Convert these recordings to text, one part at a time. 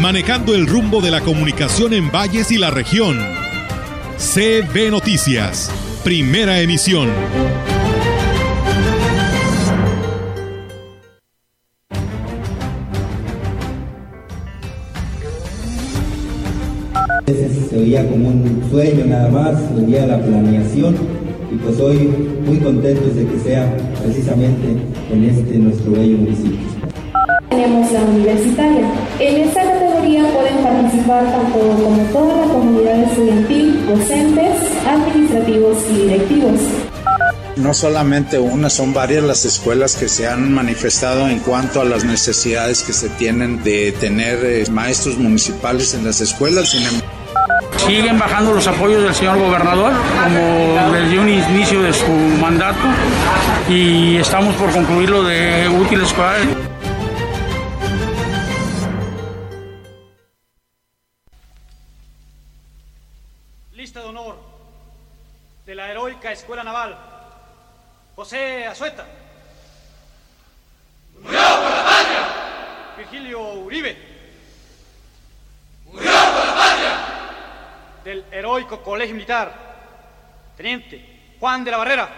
manejando el rumbo de la comunicación en valles y la región. CB Noticias, primera emisión. se veía como un sueño nada más, se veía la planeación y pues hoy muy contentos de que sea precisamente en este nuestro bello municipio. Tenemos la universitaria. En esta pueden participar tanto como toda la comunidad estudiantil, docentes, administrativos y directivos. No solamente una, son varias las escuelas que se han manifestado en cuanto a las necesidades que se tienen de tener eh, maestros municipales en las escuelas. Sin Siguen bajando los apoyos del señor gobernador, como desde un inicio de su mandato, y estamos por concluir lo de útiles escolares. Escuela Naval, José Azueta. ¡Murió por la patria! Virgilio Uribe. ¡Murió por la patria! del heroico Colegio Militar, Teniente Juan de la Barrera.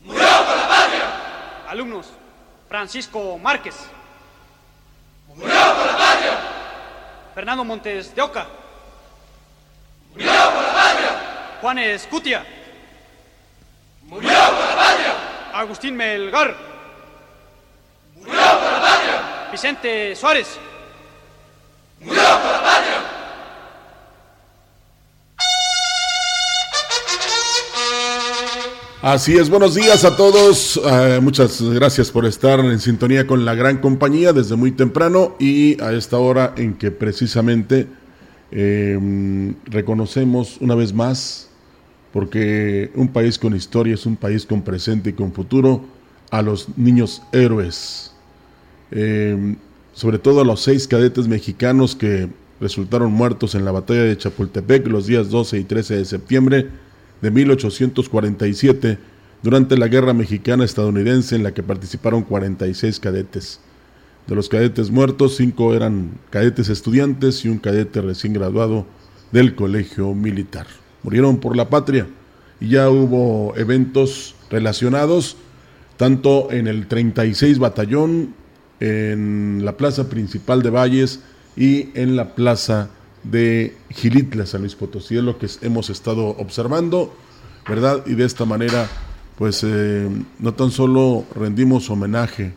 ¡Murió por la patria! Alumnos, Francisco Márquez. ¡Murió por la patria! Fernando Montes de Oca. ¡Murió por la patria! Juan Escutia. ¡Murió por la patria! Agustín Melgar. ¡Murió por la patria! Vicente Suárez. ¡Murió por la patria! Así es, buenos días a todos. Uh, muchas gracias por estar en sintonía con la gran compañía desde muy temprano y a esta hora en que precisamente eh, reconocemos una vez más, porque un país con historia es un país con presente y con futuro, a los niños héroes. Eh, sobre todo a los seis cadetes mexicanos que resultaron muertos en la batalla de Chapultepec los días 12 y 13 de septiembre de 1847 durante la Guerra Mexicana Estadounidense en la que participaron 46 cadetes. De los cadetes muertos, cinco eran cadetes estudiantes y un cadete recién graduado del colegio militar. Murieron por la patria y ya hubo eventos relacionados tanto en el 36 Batallón, en la plaza principal de Valles y en la plaza de Gilitla, San Luis Potosí. Es lo que hemos estado observando, ¿verdad? Y de esta manera, pues eh, no tan solo rendimos homenaje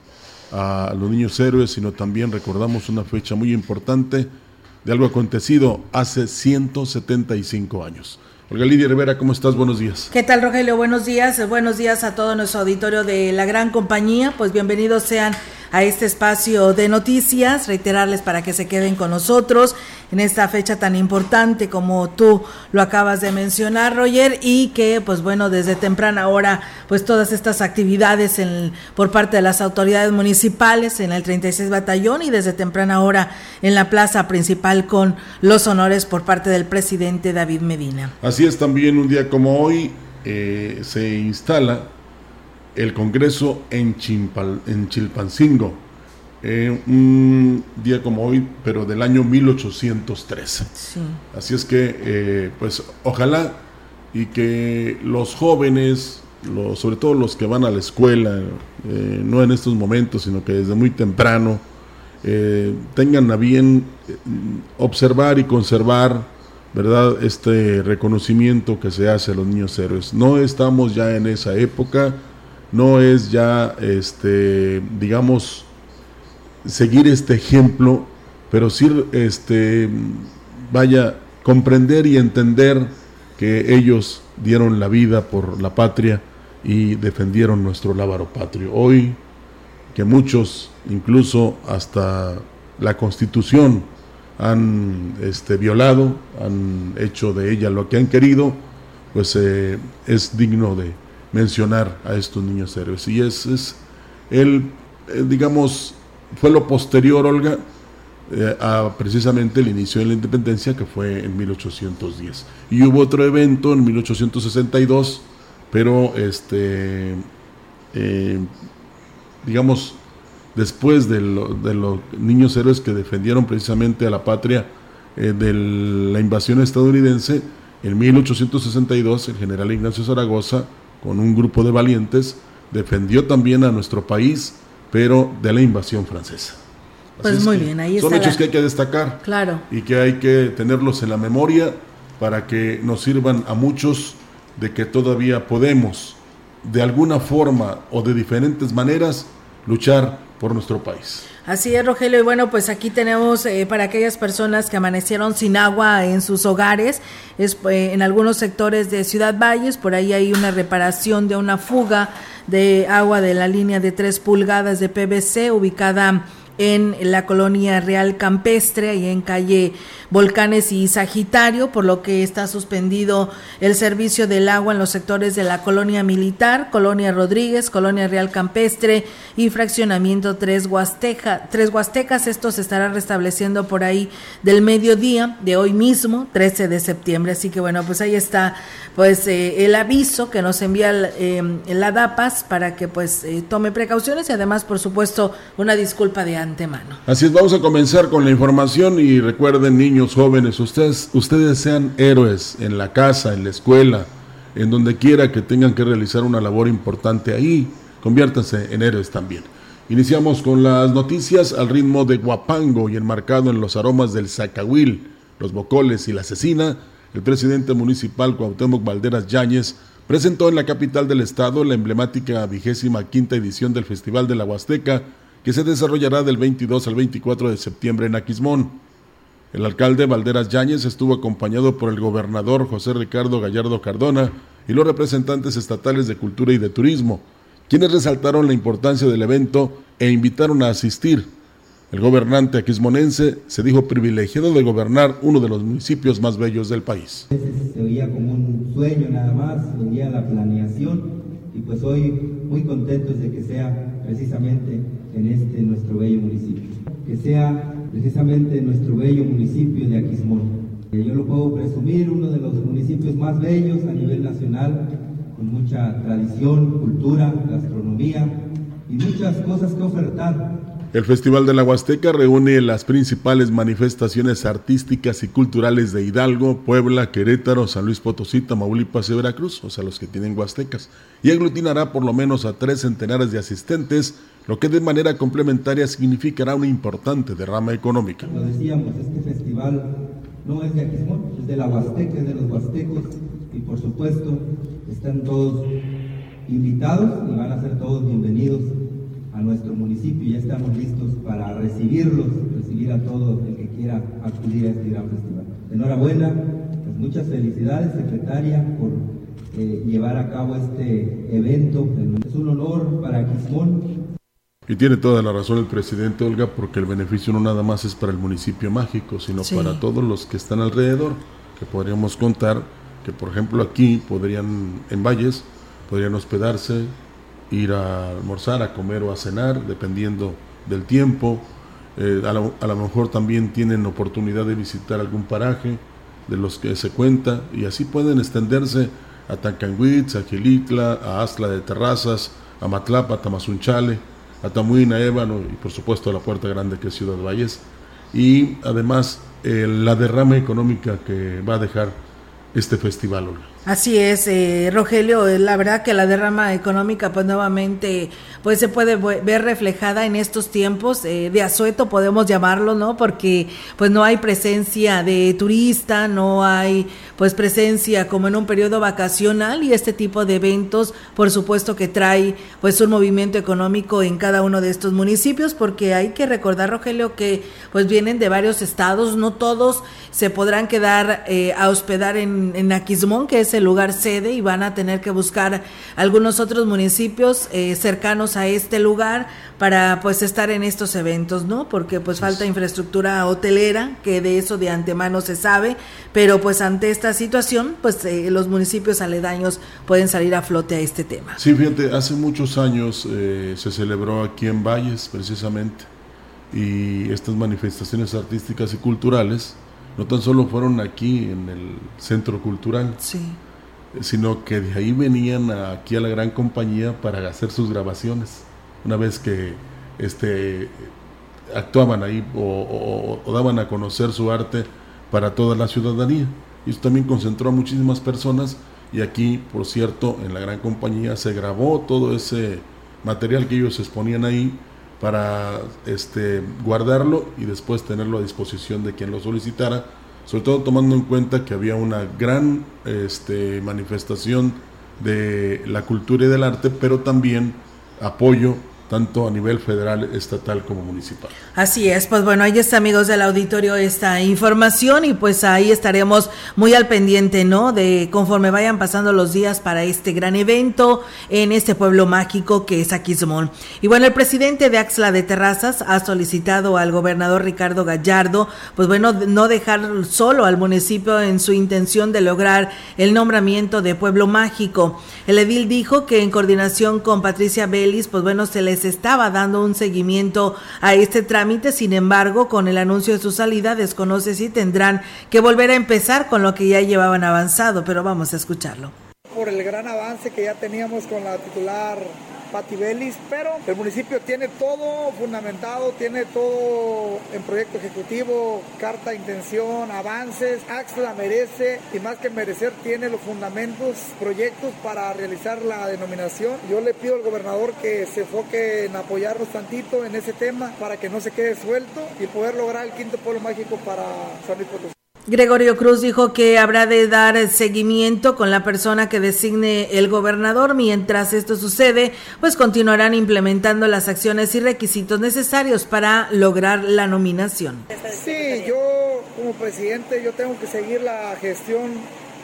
a los niños héroes, sino también recordamos una fecha muy importante de algo acontecido hace 175 años. Olga Lidia Rivera, ¿cómo estás? Buenos días. ¿Qué tal, Rogelio? Buenos días. Buenos días a todo nuestro auditorio de la gran compañía. Pues bienvenidos sean a este espacio de noticias, reiterarles para que se queden con nosotros en esta fecha tan importante como tú lo acabas de mencionar, Roger, y que pues bueno, desde temprana hora pues todas estas actividades en, por parte de las autoridades municipales en el 36 Batallón y desde temprana hora en la plaza principal con los honores por parte del presidente David Medina. Así es también un día como hoy eh, se instala el Congreso en, Chimpal, en Chilpancingo, eh, un día como hoy, pero del año 1813. Sí. Así es que, eh, pues ojalá y que los jóvenes, los, sobre todo los que van a la escuela, eh, no en estos momentos, sino que desde muy temprano, eh, tengan a bien observar y conservar, ¿verdad?, este reconocimiento que se hace a los niños héroes. No estamos ya en esa época, no es ya, este, digamos, seguir este ejemplo, pero sí, este, vaya, comprender y entender que ellos dieron la vida por la patria y defendieron nuestro lábaro patrio. Hoy, que muchos, incluso hasta la constitución, han este, violado, han hecho de ella lo que han querido, pues eh, es digno de mencionar a estos niños héroes. Y es, es el, eh, digamos, fue lo posterior, Olga, eh, a precisamente el inicio de la independencia, que fue en 1810. Y hubo otro evento en 1862, pero este, digamos, después de, los niños héroes que defendieron precisamente a la patria eh, de la invasión estadounidense, en 1862 el general Ignacio Zaragoza, con un grupo de valientes, defendió también a nuestro país, pero de la invasión francesa. pues muy bien, ahí Son hechos que hay que destacar. Claro. Y que hay que tenerlos en la memoria para que nos sirvan a muchos de que todavía podemos, de alguna forma o de diferentes maneras, luchar por nuestro país. Así es, Rogelio. Y bueno, pues aquí tenemos eh, para aquellas personas que amanecieron sin agua en sus hogares, es, eh, en algunos sectores de Ciudad Valles, por ahí hay una reparación de una fuga de agua de la línea de 3 pulgadas de PVC ubicada en la colonia Real Campestre y en calle Volcanes y Sagitario, por lo que está suspendido el servicio del agua en los sectores de la colonia Militar, colonia Rodríguez, colonia Real Campestre y fraccionamiento Tres, Huasteca, Tres Huastecas. Esto se estará restableciendo por ahí del mediodía de hoy mismo, 13 de septiembre. Así que bueno, pues ahí está pues eh, el aviso que nos envía eh, la DAPAS para que pues eh, tome precauciones y además por supuesto una disculpa de Así es, vamos a comenzar con la información y recuerden niños jóvenes, ustedes, ustedes sean héroes en la casa, en la escuela, en donde quiera que tengan que realizar una labor importante ahí, conviértanse en héroes también. Iniciamos con las noticias al ritmo de guapango y enmarcado en los aromas del zacahuil, los bocoles y la cecina. El presidente municipal Cuauhtémoc Valderas Yáñez presentó en la capital del estado la emblemática vigésima quinta edición del Festival de la Huasteca, que se desarrollará del 22 al 24 de septiembre en Aquismón. El alcalde Valderas Yáñez estuvo acompañado por el gobernador José Ricardo Gallardo Cardona y los representantes estatales de Cultura y de Turismo, quienes resaltaron la importancia del evento e invitaron a asistir. El gobernante aquismonense se dijo privilegiado de gobernar uno de los municipios más bellos del país. Se veía como un sueño nada más, venía la planeación y pues hoy muy contentos de que sea precisamente en este nuestro bello municipio. Que sea precisamente nuestro bello municipio de Aquismón. Yo lo puedo presumir, uno de los municipios más bellos a nivel nacional, con mucha tradición, cultura, gastronomía y muchas cosas que ofertar. El Festival de la Huasteca reúne las principales manifestaciones artísticas y culturales de Hidalgo, Puebla, Querétaro, San Luis Potosí, Tamaulipas y Veracruz, o sea, los que tienen huastecas, y aglutinará por lo menos a tres centenares de asistentes lo que de manera complementaria significará una importante derrama económica. Lo decíamos, este festival no es de Aquismón, es de la Huasteca, es de los huastecos y por supuesto están todos invitados y van a ser todos bienvenidos a nuestro municipio. Ya estamos listos para recibirlos, recibir a todo el que quiera acudir a este gran festival. Enhorabuena, pues muchas felicidades, secretaria, por eh, llevar a cabo este evento. Es un honor para Aquismón y tiene toda la razón el presidente Olga, porque el beneficio no nada más es para el municipio mágico, sino para todos los que están alrededor, que podríamos contar que, por ejemplo, aquí podrían, en Valles, podrían hospedarse, ir a almorzar, a comer o a cenar, dependiendo del tiempo. Eh, a, lo, a, mejor también tienen oportunidad de visitar algún paraje de los que se cuenta y así pueden extenderse a Tancanguitz, a Gilitla, a Asla de Terrazas, a Matlapa, a Tamazunchale Atamuina, Ébano y por supuesto la Puerta Grande que es Ciudad Valles. Y además eh, la derrama económica que va a dejar este festival. Así es, eh, Rogelio, eh, la verdad que la derrama económica pues nuevamente pues se puede ver reflejada en estos tiempos eh, de asueto podemos llamarlo, ¿no? Porque pues no hay presencia de turista, no hay pues presencia como en un periodo vacacional y este tipo de eventos por supuesto que trae pues un movimiento económico en cada uno de estos municipios porque hay que recordar, Rogelio, que pues vienen de varios estados, no todos se podrán quedar a hospedar en, en Aquismón, que es ese lugar sede y van a tener que buscar algunos otros municipios eh, cercanos a este lugar para pues estar en estos eventos, ¿no? Porque pues falta infraestructura hotelera, que de eso de antemano se sabe, pero pues ante esta situación, pues eh, los municipios aledaños pueden salir a flote a este tema. Sí, fíjate, hace muchos años eh, se celebró aquí en Valles precisamente y estas manifestaciones artísticas y culturales no tan solo fueron aquí en el centro cultural, sí. sino que de ahí venían aquí a la gran compañía para hacer sus grabaciones una vez que este, actuaban ahí o, daban a conocer su arte para toda la ciudadanía. Y eso también concentró a muchísimas personas y aquí, por cierto, en la gran compañía se grabó todo ese material que ellos exponían ahí para este, guardarlo y después tenerlo a disposición de quien lo solicitara, sobre todo tomando en cuenta que había una gran este, manifestación de la cultura y del arte, pero también apoyo tanto a nivel federal, estatal como municipal. Así es, pues bueno, ahí está amigos del auditorio esta información y pues ahí estaremos muy al pendiente, ¿no? De conforme vayan pasando los días para este gran evento en este pueblo mágico que es Aquismón. Y bueno, el presidente de Axla de Terrazas ha solicitado al gobernador Ricardo Gallardo, pues bueno, no dejar solo al municipio en su intención de lograr el nombramiento de pueblo mágico. El edil dijo que en coordinación con Patricia Vélez, pues bueno, se les estaba dando un seguimiento a este trámite, sin embargo, con el anuncio de su salida, desconoce si tendrán que volver a empezar con lo que ya llevaban avanzado, pero vamos a escucharlo. Por el gran avance que ya teníamos con la titular Pati pero el municipio tiene todo fundamentado, tiene todo en proyecto ejecutivo, carta de intención, avances, Axla merece y más que merecer tiene los fundamentos, proyectos para realizar la denominación. Yo le pido al gobernador que se enfoque en apoyarnos tantito en ese tema para que no se quede suelto y poder lograr el quinto pueblo mágico para San Luis Potosí. Gregorio Cruz dijo que habrá de dar seguimiento con la persona que designe el gobernador. Mientras esto sucede, pues continuarán implementando las acciones y requisitos necesarios para lograr la nominación. Sí, yo como presidente yo tengo que seguir la gestión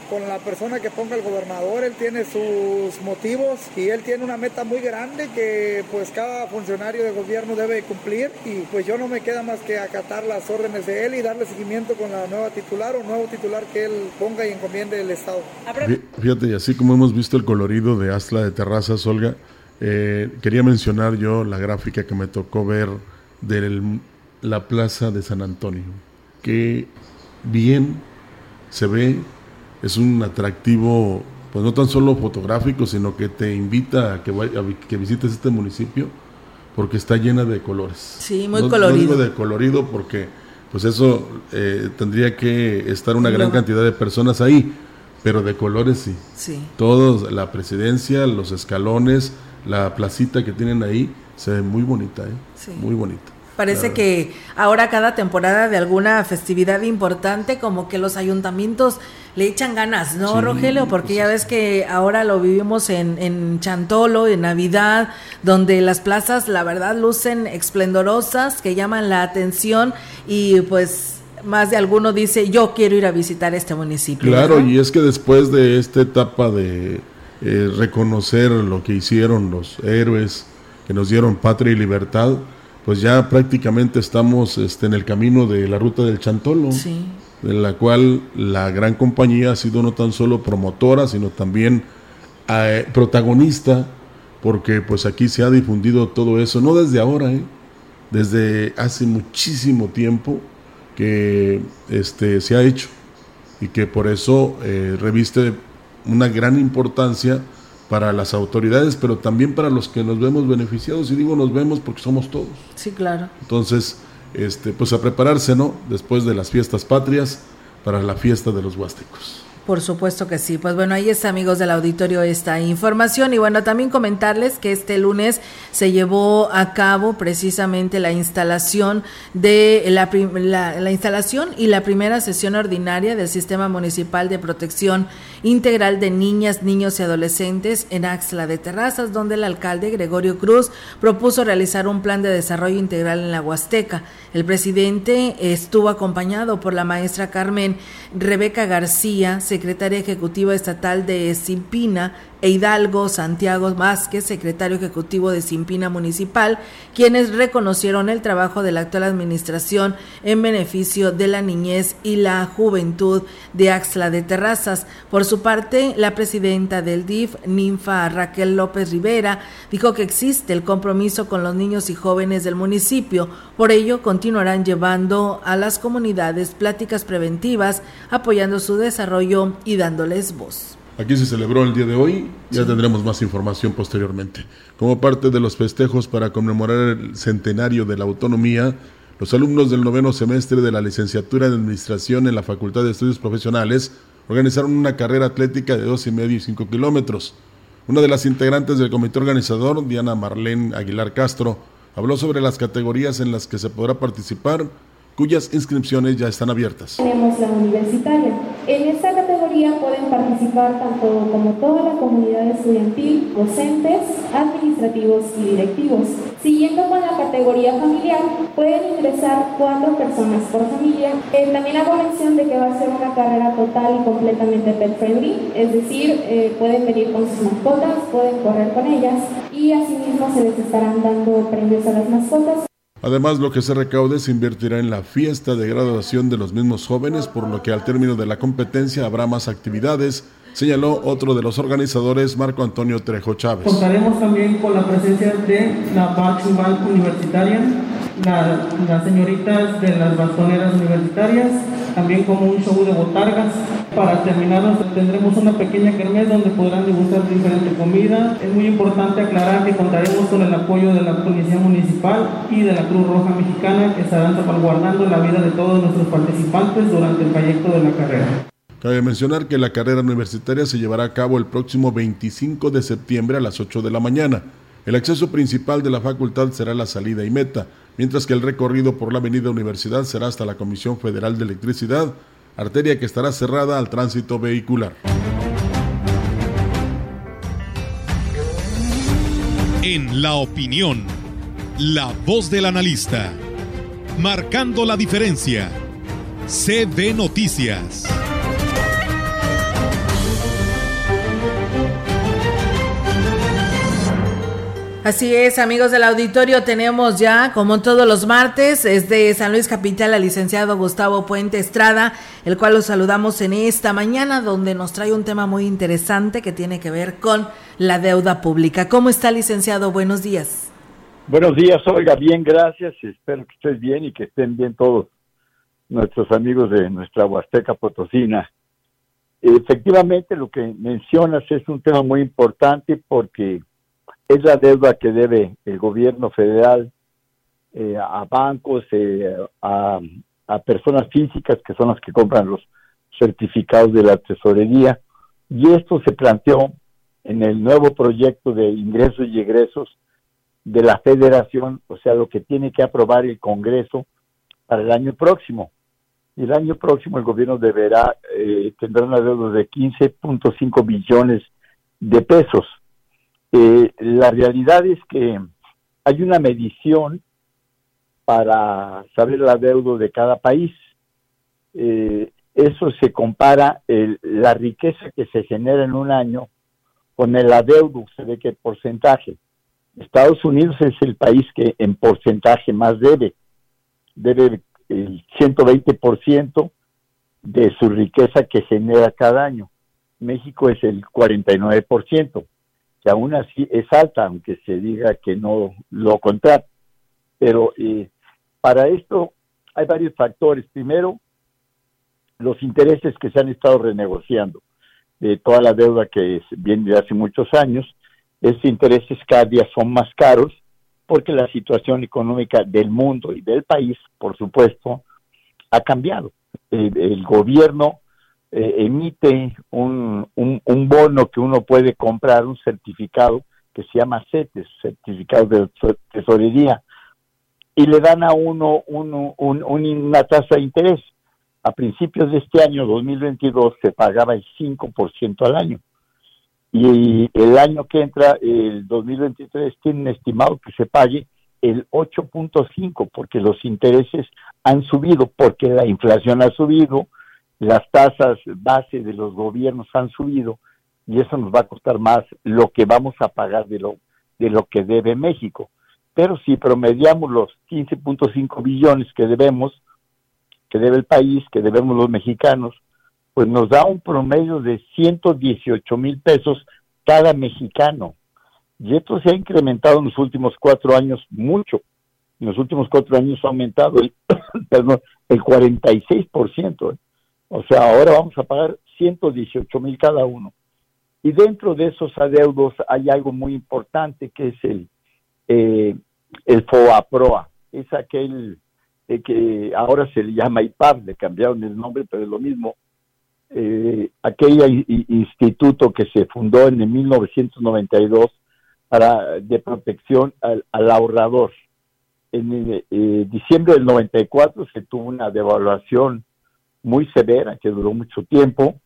con la persona que ponga el gobernador, él tiene sus motivos y él tiene una meta muy grande que pues cada funcionario de gobierno debe cumplir y pues yo no me queda más que acatar las órdenes de él y darle seguimiento con la nueva titular o nuevo titular que él ponga y encomiende el Estado. Fíjate, y así como hemos visto el colorido de Asla de Terrazas, Olga, eh, quería mencionar yo la gráfica que me tocó ver de la plaza de San Antonio, que bien se ve es un atractivo, pues no tan solo fotográfico, sino que te invita a que, que visites este municipio porque está llena de colores. Sí, muy colorido. No de colorido porque pues eso eh, tendría que estar una gran cantidad de personas ahí, pero de colores sí. Sí. Todos, la presidencia, los escalones, la placita que tienen ahí, se ve muy bonita, ¿eh? Sí. Muy bonita. Parece que ahora cada temporada de alguna festividad importante, como que los ayuntamientos le echan ganas, ¿no, Rogelio? Porque pues ya ves que ahora lo vivimos en, en Chantolo, en Navidad, donde las plazas, la verdad, lucen esplendorosas, que llaman la atención y pues más de alguno dice, yo quiero ir a visitar este municipio. Claro, y es que después de esta etapa de eh, reconocer lo que hicieron los héroes que nos dieron patria y libertad, pues ya prácticamente estamos este, en el camino de la ruta del Chantolo. Sí en la cual la gran compañía ha sido no tan solo promotora, sino también eh, protagonista, porque pues aquí se ha difundido todo eso, no desde ahora, ¿eh? desde hace muchísimo tiempo que este, se ha hecho y que por eso eh, reviste una gran importancia para las autoridades, pero también para los que nos vemos beneficiados, y digo nos vemos porque somos todos. Sí, claro. Entonces, este, pues a prepararse, ¿no? Después de las fiestas patrias para la fiesta de los huastecos. Por supuesto que sí. Pues bueno, ahí está, amigos del auditorio, esta información. Y bueno, también comentarles que este lunes se llevó a cabo precisamente la instalación de la, la, instalación y la primera sesión ordinaria del Sistema Municipal de Protección Integral de Niñas, Niños y Adolescentes en Axla de Terrazas, donde el alcalde Gregorio Cruz propuso realizar un plan de desarrollo integral en la Huasteca. El presidente estuvo acompañado por la maestra Carmen Rebeca García, secretaria ejecutiva estatal de Simpina, e Hidalgo Santiago Vázquez, secretario ejecutivo de Simpina Municipal, quienes reconocieron el trabajo de la actual administración en beneficio de la niñez y la juventud de Axla de Terrazas. Por su parte, la presidenta del DIF, Ninfa Raquel López Rivera, dijo que existe el compromiso con los niños y jóvenes del municipio, por ello continuarán llevando a las comunidades pláticas preventivas, apoyando su desarrollo y dándoles voz. Aquí se celebró el día de hoy, ya tendremos más información posteriormente. Como parte de los festejos para conmemorar el centenario de la autonomía, los alumnos del noveno semestre de la licenciatura de Administración en la Facultad de Estudios Profesionales organizaron una carrera atlética de dos y medio y cinco kilómetros. Una de las integrantes del comité organizador, Diana Marlene Aguilar Castro, habló sobre las categorías en las que se podrá participar cuyas inscripciones ya están abiertas. Tenemos la universitaria. En esta categoría pueden participar tanto como toda la comunidad estudiantil, docentes, administrativos y directivos. Siguiendo con la categoría familiar, pueden ingresar cuatro personas por familia. Eh, también hago mención de que va a ser una carrera total y completamente pet friendly, es decir, eh, pueden venir con sus mascotas, pueden correr con ellas y asimismo se les estarán dando premios a las mascotas. Además, lo que se recaude se invertirá en la fiesta de graduación de los mismos jóvenes, por lo que al término de la competencia habrá más actividades, señaló otro de los organizadores, Marco Antonio Trejo Chávez. Contaremos también con la presencia de la Bachubal Universitaria, las señoritas de las bastoneras universitarias, también como un show de botargas. Para terminar tendremos una pequeña kermés donde podrán degustar diferente comida. Es muy importante aclarar que contaremos con el apoyo de la Policía Municipal y de la Cruz Roja Mexicana que estarán salvaguardando la vida de todos nuestros participantes durante el trayecto de la carrera. Cabe mencionar que la carrera universitaria se llevará a cabo el próximo 25 de septiembre a las 8 de la mañana. El acceso principal de la facultad será la salida y meta, mientras que el recorrido por la avenida Universidad será hasta la Comisión Federal de Electricidad, arteria que estará cerrada al tránsito vehicular. En la opinión, la voz del analista, marcando la diferencia, CB Noticias. Así es, amigos del auditorio, tenemos ya, como todos los martes, desde San Luis Capital al licenciado Gustavo Puente Estrada, el cual los saludamos en esta mañana, donde nos trae un tema muy interesante que tiene que ver con la deuda pública. ¿Cómo está, licenciado? Buenos días. Buenos días, Olga, bien, gracias. Espero que estés bien y que estén bien todos nuestros amigos de nuestra Huasteca Potosina. Efectivamente, lo que mencionas es un tema muy importante porque es la deuda que debe el gobierno federal eh, a bancos, eh, a, personas físicas que son las que compran los certificados de la tesorería. Y esto se planteó en el nuevo proyecto de ingresos y egresos de la federación, o sea, lo que tiene que aprobar el Congreso para el año próximo. Y el año próximo el gobierno deberá, eh, tendrá una deuda de 15.5 billones de pesos. Eh, la realidad es que hay una medición para saber la deuda de cada país. Eh, eso se compara la riqueza que se genera en un año con el adeudo, se ve que el porcentaje. Estados Unidos es el país que en porcentaje más debe, debe el 120% de su riqueza que genera cada año. México es el 49% que aún así es alta, aunque se diga que no lo contrario. Pero eh, para esto hay varios factores. Primero, los intereses que se han estado renegociando de toda la deuda que viene de hace muchos años. Esos intereses cada día son más caros porque la situación económica del mundo y del país, por supuesto, ha cambiado. el gobierno eh, emite un, un, bono que uno puede comprar, un certificado que se llama CETES, certificado de tesorería, y le dan a uno, una tasa de interés. A principios de este año, 2022, se pagaba el 5% al año. Y el año que entra, el 2023, tiene estimado que se pague el 8.5 porque los intereses han subido, porque la inflación ha subido, las tasas base de los gobiernos han subido y eso nos va a costar más lo que vamos a pagar de lo, de lo que debe México. Pero si promediamos los 15.5 billones que debemos, que debe el país, que debemos los mexicanos, pues nos da un promedio de 118 mil pesos cada mexicano. Y esto se ha incrementado en los últimos cuatro años mucho. En los últimos cuatro años ha aumentado el, perdón, el 46%. ¿eh? O sea, ahora vamos a pagar 118 mil cada uno. Y dentro de esos adeudos hay algo muy importante que es el, eh, el FOAPROA. Es aquel eh, que ahora se le llama IPAB, le cambiaron el nombre, pero es lo mismo. Eh, aquel instituto que se fundó en el 1992 para, de protección al, ahorrador. En eh, diciembre del 94 se tuvo una devaluación muy severa que duró mucho tiempo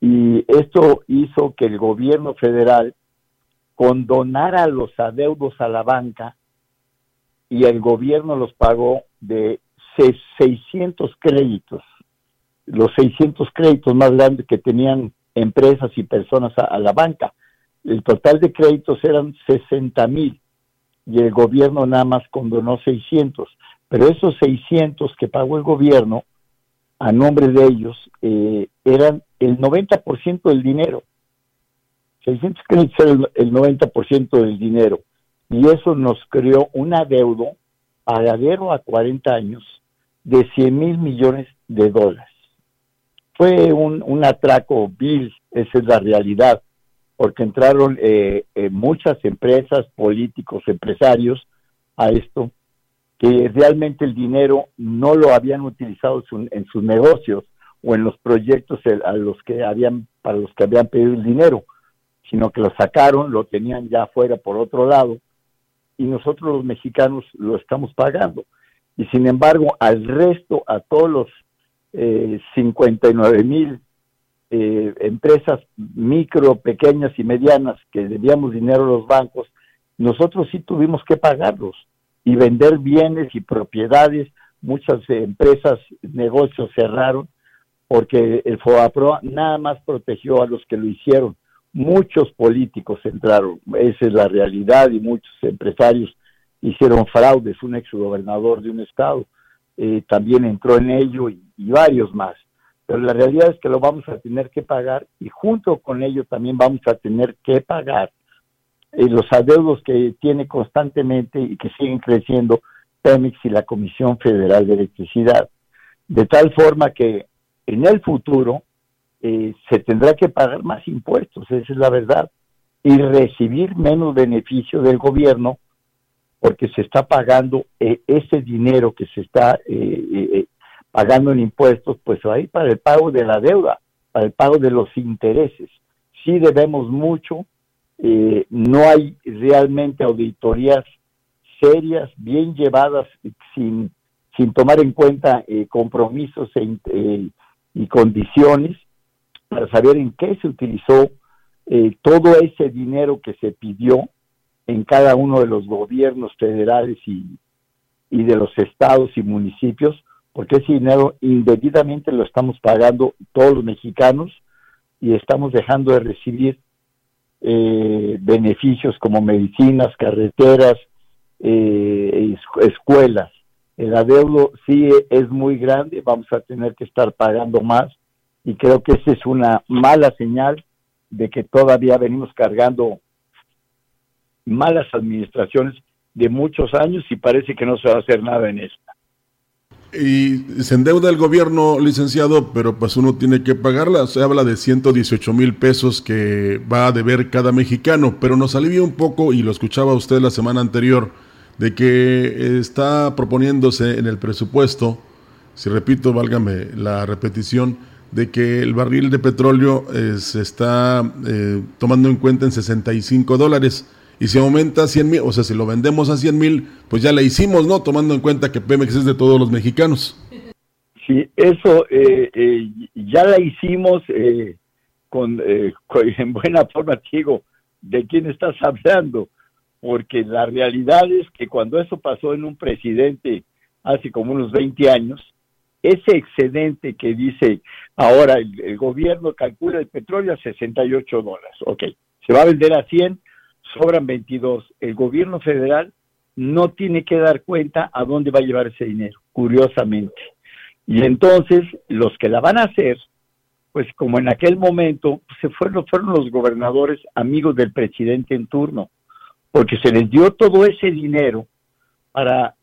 y esto hizo que el gobierno federal condonara los adeudos a la banca y el gobierno los pagó de 600 créditos, los 600 créditos más grandes que tenían empresas y personas a, la banca. El total de créditos eran 60 mil y el gobierno nada más condonó 600, pero esos 600 que pagó el gobierno a nombre de ellos eh, eran el 90% del dinero. 600 créditos era el 90% del dinero y eso nos creó un adeudo pagadero a 40 años de 100 mil millones de dólares. Fue un, un atraco vil, esa es la realidad, porque entraron eh, eh, muchas empresas, políticos, empresarios a esto, que realmente el dinero no lo habían utilizado en sus negocios o en los proyectos a los que habían, para los que habían pedido el dinero, sino que lo sacaron, lo tenían ya afuera por otro lado, y nosotros los mexicanos lo estamos pagando. Y sin embargo, al resto, a todos los eh, 59 mil eh, empresas micro, pequeñas y medianas que debíamos dinero a los bancos, nosotros sí tuvimos que pagarlos y vender bienes y propiedades. Muchas empresas, negocios cerraron porque el FOAPRO nada más protegió a los que lo hicieron muchos políticos entraron, esa es la realidad, y muchos empresarios hicieron fraudes, un exgobernador de un estado eh, también entró en ello y, varios más. Pero la realidad es que lo vamos a tener que pagar y junto con ello también vamos a tener que pagar eh, los adeudos que tiene constantemente y que siguen creciendo Pemex y la Comisión Federal de Electricidad. De tal forma que en el futuro eh, se tendrá que pagar más impuestos, esa es la verdad, y recibir menos beneficio del gobierno porque se está pagando eh, ese dinero que se está eh, pagando en impuestos, pues va a ir para el pago de la deuda, para el pago de los intereses. Sí debemos mucho, no hay realmente auditorías serias, bien llevadas, sin, sin tomar en cuenta compromisos e, y condiciones, para saber en qué se utilizó eh, todo ese dinero que se pidió en cada uno de los gobiernos federales y, y de los estados y municipios, porque ese dinero indebidamente lo estamos pagando todos los mexicanos y estamos dejando de recibir eh, beneficios como medicinas, carreteras, eh, escuelas. El adeudo sí es muy grande, vamos a tener que estar pagando más y creo que esa es una mala señal de que todavía venimos cargando malas administraciones de muchos años y parece que no se va a hacer nada en esta. Y se endeuda el gobierno, licenciado, pero pues uno tiene que pagarla. Se habla de 118 mil pesos que va a deber cada mexicano, pero nos alivia un poco, y lo escuchaba usted la semana anterior, de que está proponiéndose en el presupuesto, si repito, válgame la repetición, de que el barril de petróleo eh, se está eh, tomando en cuenta en 65 dólares y si aumenta a 100 mil, o sea, si lo vendemos a 100 mil, pues ya la hicimos, ¿no? Tomando en cuenta que Pemex es de todos los mexicanos. Sí, eso eh, ya la hicimos con, en buena forma, digo, ¿de quién estás hablando? Porque la realidad es que cuando eso pasó en un presidente hace como unos 20 años, ese excedente que dice ahora el, el, gobierno calcula el petróleo a 68 dólares, ok, se va a vender a 100, sobran 22, el gobierno federal no tiene que dar cuenta a dónde va a llevar ese dinero, curiosamente. Y entonces los que la van a hacer, pues como en aquel momento se fueron, fueron los gobernadores amigos del presidente en turno, porque se les dio todo ese dinero para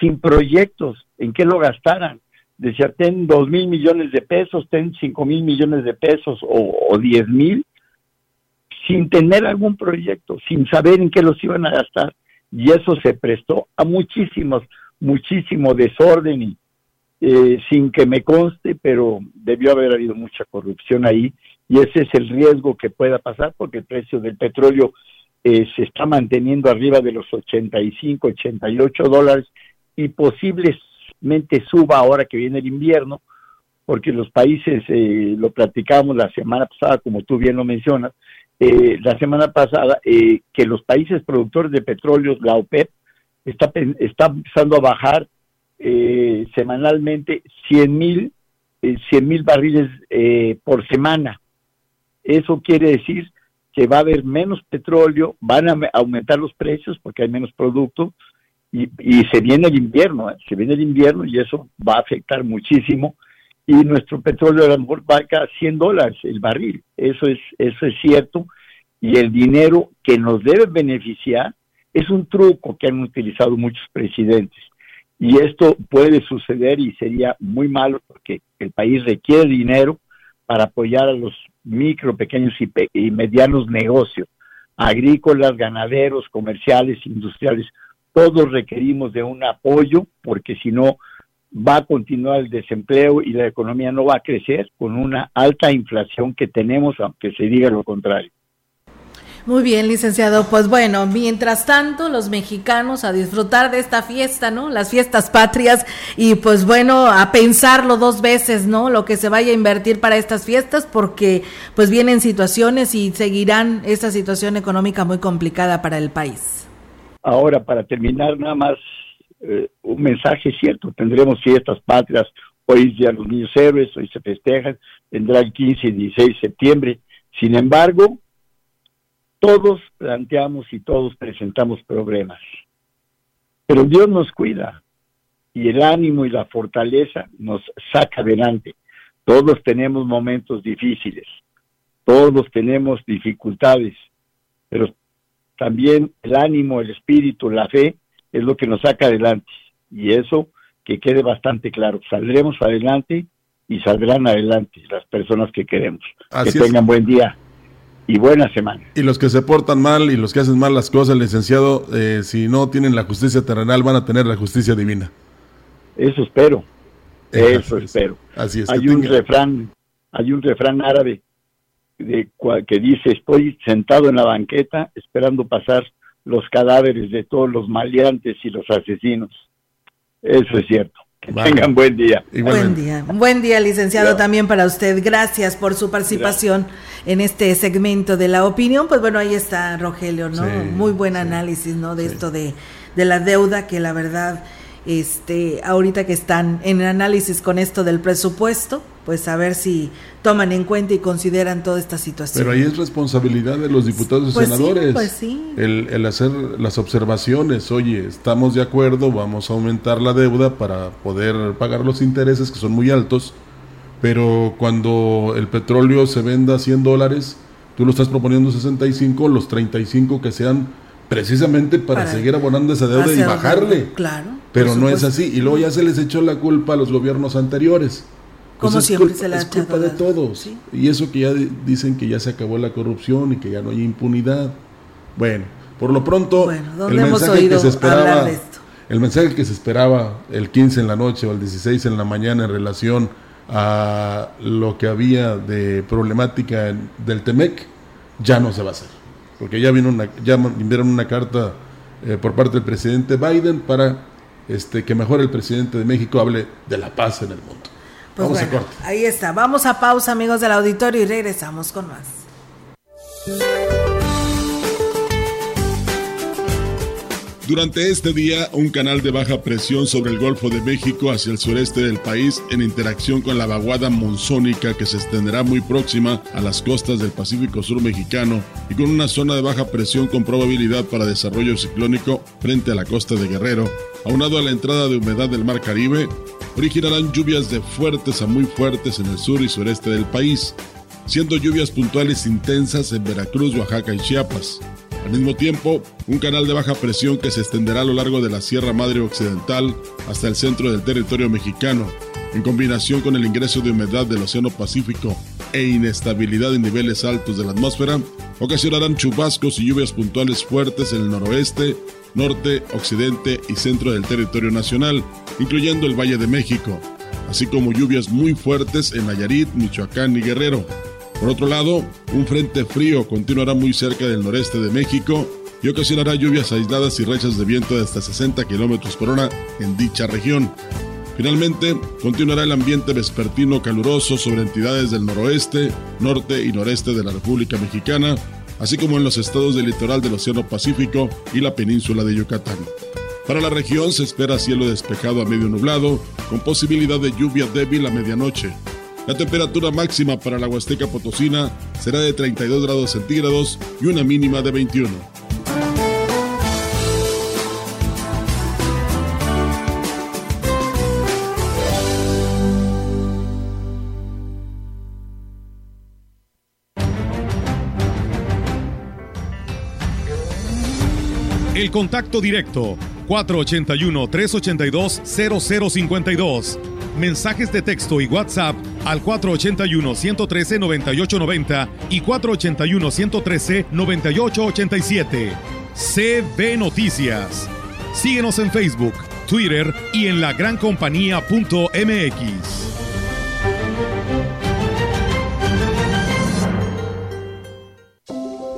sin proyectos, en qué lo gastaran. Decía, ten dos mil millones de pesos, ten cinco mil millones de pesos o, o diez mil, sin tener algún proyecto, sin saber en qué los iban a gastar. Y eso se prestó a muchísimos, muchísimo desorden y eh, sin que me conste, pero debió haber habido mucha corrupción ahí y ese es el riesgo que pueda pasar porque el precio del petróleo eh, se está manteniendo arriba de los 85, 88 dólares y posiblemente suba ahora que viene el invierno, porque los países, eh, lo platicamos la semana pasada, como tú bien lo mencionas, eh, la semana pasada, eh, que los países productores de petróleo, la OPEP, está, está empezando a bajar eh, semanalmente 100 mil eh, 100 mil barriles eh, por semana. Eso quiere decir que va a haber menos petróleo, van a aumentar los precios porque hay menos producto y, y se viene el invierno, ¿eh? se viene el invierno y eso va a afectar muchísimo y nuestro petróleo a lo mejor va a 100 dólares el barril, eso es, eso es cierto. Y el dinero que nos debe beneficiar es un truco que han utilizado muchos presidentes. Y esto puede suceder y sería muy malo porque el país requiere dinero para apoyar a los micro, pequeños y, pe y medianos negocios, agrícolas, ganaderos, comerciales, industriales. Todos requerimos de un apoyo porque si no va a continuar el desempleo y la economía no va a crecer con una alta inflación que tenemos, aunque se diga lo contrario. Muy bien, licenciado. Pues bueno, mientras tanto, los mexicanos a disfrutar de esta fiesta, ¿no? Las fiestas patrias y pues bueno, a pensarlo dos veces, ¿no? Lo que se vaya a invertir para estas fiestas porque pues vienen situaciones y seguirán esta situación económica muy complicada para el país. Ahora, para terminar, nada más eh, un mensaje cierto. Tendremos fiestas patrias. Hoy ya los niños héroes, hoy se festejan, vendrá el 15 y 16 de septiembre. Sin embargo, todos planteamos y todos presentamos problemas. Pero Dios nos cuida y el ánimo y la fortaleza nos saca adelante. Todos tenemos momentos difíciles, todos tenemos dificultades, pero también el ánimo, el espíritu, la fe es lo que nos saca adelante. Y eso que quede bastante claro, saldremos adelante y saldrán adelante las personas que queremos. Así que tengan es. buen día y buena semana. Y los que se portan mal y los que hacen mal las cosas, licenciado, eh, si no tienen la justicia terrenal, van a tener la justicia divina. Eso espero. Eh, Eso así es. espero. Así es. Hay que un tenga- refrán, hay un refrán árabe de que dice estoy sentado en la banqueta esperando pasar los cadáveres de todos los maleantes y los asesinos. Eso es cierto. Que Vale. tengan buen día. Buen día. Buen día, licenciado, también para usted. Gracias por su participación en este segmento de la opinión. Pues bueno, ahí está Rogelio, ¿no? Sí, Muy buen análisis, ¿no? De esto de, de la deuda, que la verdad, este, ahorita que están en análisis con esto del presupuesto, pues a ver si toman en cuenta y consideran toda esta situación. Pero ahí es responsabilidad de los diputados y Pues sí, senadores. pues sí. El, el hacer las observaciones, oye, estamos de acuerdo, vamos a aumentar la deuda para poder pagar los intereses que son muy altos, pero cuando el petróleo se venda a 100 dólares, tú lo estás proponiendo 65, los 35 que sean precisamente para, Para- seguir abonando esa deuda y bajarle. deuda, Claro. Pero no es así. Y luego ya se les echó la culpa a los gobiernos anteriores. Como Pues siempre culpa- se le ha es culpa de la- todos. Y eso que ya di- dicen que ya se acabó la corrupción y que ya no hay impunidad. Bueno, por lo pronto, Bueno, el ¿dónde hemos mensaje que se esperaba, el mensaje que se esperaba el 15 en la noche o el 16 en la mañana en relación a lo que había de problemática en- del Temec, ya no se va a hacer. Porque ya vino una, ya enviaron una carta eh, por parte del presidente Biden para este, que mejor el presidente de México hable de la paz en el mundo. Pues Vamos a bueno, corte. ahí está. Vamos a pausa, amigos del auditorio, y regresamos con más. Durante este día, un canal de baja presión sobre el Golfo de México hacia el sureste del país, en interacción con la vaguada monzónica que se extenderá muy próxima a las costas del Pacífico Sur mexicano y con una zona de baja presión con probabilidad para desarrollo ciclónico frente a la costa de Guerrero, aunado a la entrada de humedad del Mar Caribe, originarán lluvias de fuertes a muy fuertes en el sur y sureste del país, siendo lluvias puntuales intensas en Veracruz, Oaxaca y Chiapas. Al mismo tiempo, un canal de baja presión que se extenderá a lo largo de la Sierra Madre Occidental hasta el centro del territorio mexicano, en combinación con el ingreso de humedad del Océano Pacífico e inestabilidad en niveles altos de la atmósfera, ocasionarán chubascos y lluvias puntuales fuertes en el noroeste, norte, occidente y centro del territorio nacional, incluyendo el Valle de México, así como lluvias muy fuertes en Nayarit, Michoacán y Guerrero. Por otro lado, un frente frío continuará muy cerca del noreste de México y ocasionará lluvias aisladas y rachas de viento de hasta 60 km por hora en dicha región. Finalmente, continuará el ambiente vespertino caluroso sobre entidades del noroeste, norte y noreste de la República Mexicana, así como en los estados del litoral del Océano Pacífico y la península de Yucatán. Para la región se espera cielo despejado a medio nublado, con posibilidad de lluvia débil a medianoche. La temperatura máxima para la Huasteca Potosina será de 32 grados centígrados y una mínima de 21. El contacto directo 481-382-0052. Mensajes de texto y WhatsApp al 481-113-9890 y 481-113-9887. CB Noticias. Síguenos en Facebook, Twitter y en lagrancompañía.mx.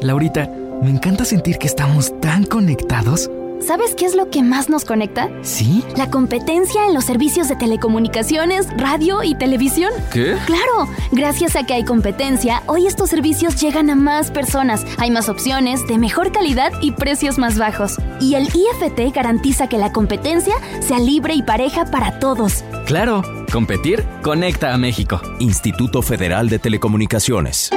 Laurita, me encanta sentir que estamos tan conectados. ¿Sabes qué es lo que más nos conecta? ¿Sí? La competencia en los servicios de telecomunicaciones, radio y televisión. ¿Qué? Claro, gracias a que hay competencia, hoy estos servicios llegan a más personas, hay más opciones, de mejor calidad y precios más bajos. Y el IFT garantiza que la competencia sea libre y pareja para todos. Claro, competir conecta a México. Instituto Federal de Telecomunicaciones.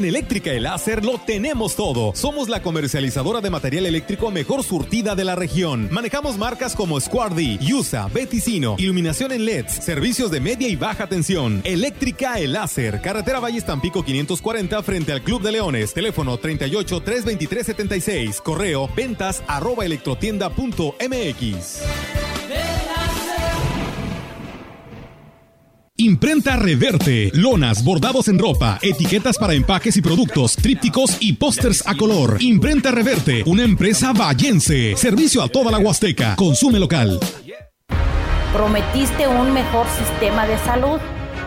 En Eléctrica El Láser lo tenemos todo. Somos la comercializadora de material eléctrico mejor surtida de la región. Manejamos marcas como Squardi, USA, Beticino, iluminación en LEDs, servicios de media y baja tensión. Eléctrica El Láser, carretera Valle Tampico 540 frente al Club de Leones. Teléfono 38 323 76. Correo ventas arroba electrotienda.mx. Imprenta Reverte, lonas, bordados en ropa, etiquetas para empaques y productos, trípticos y pósters a color. Imprenta Reverte, una empresa vallense. Servicio a toda la Huasteca. Consume local. Prometiste un mejor sistema de salud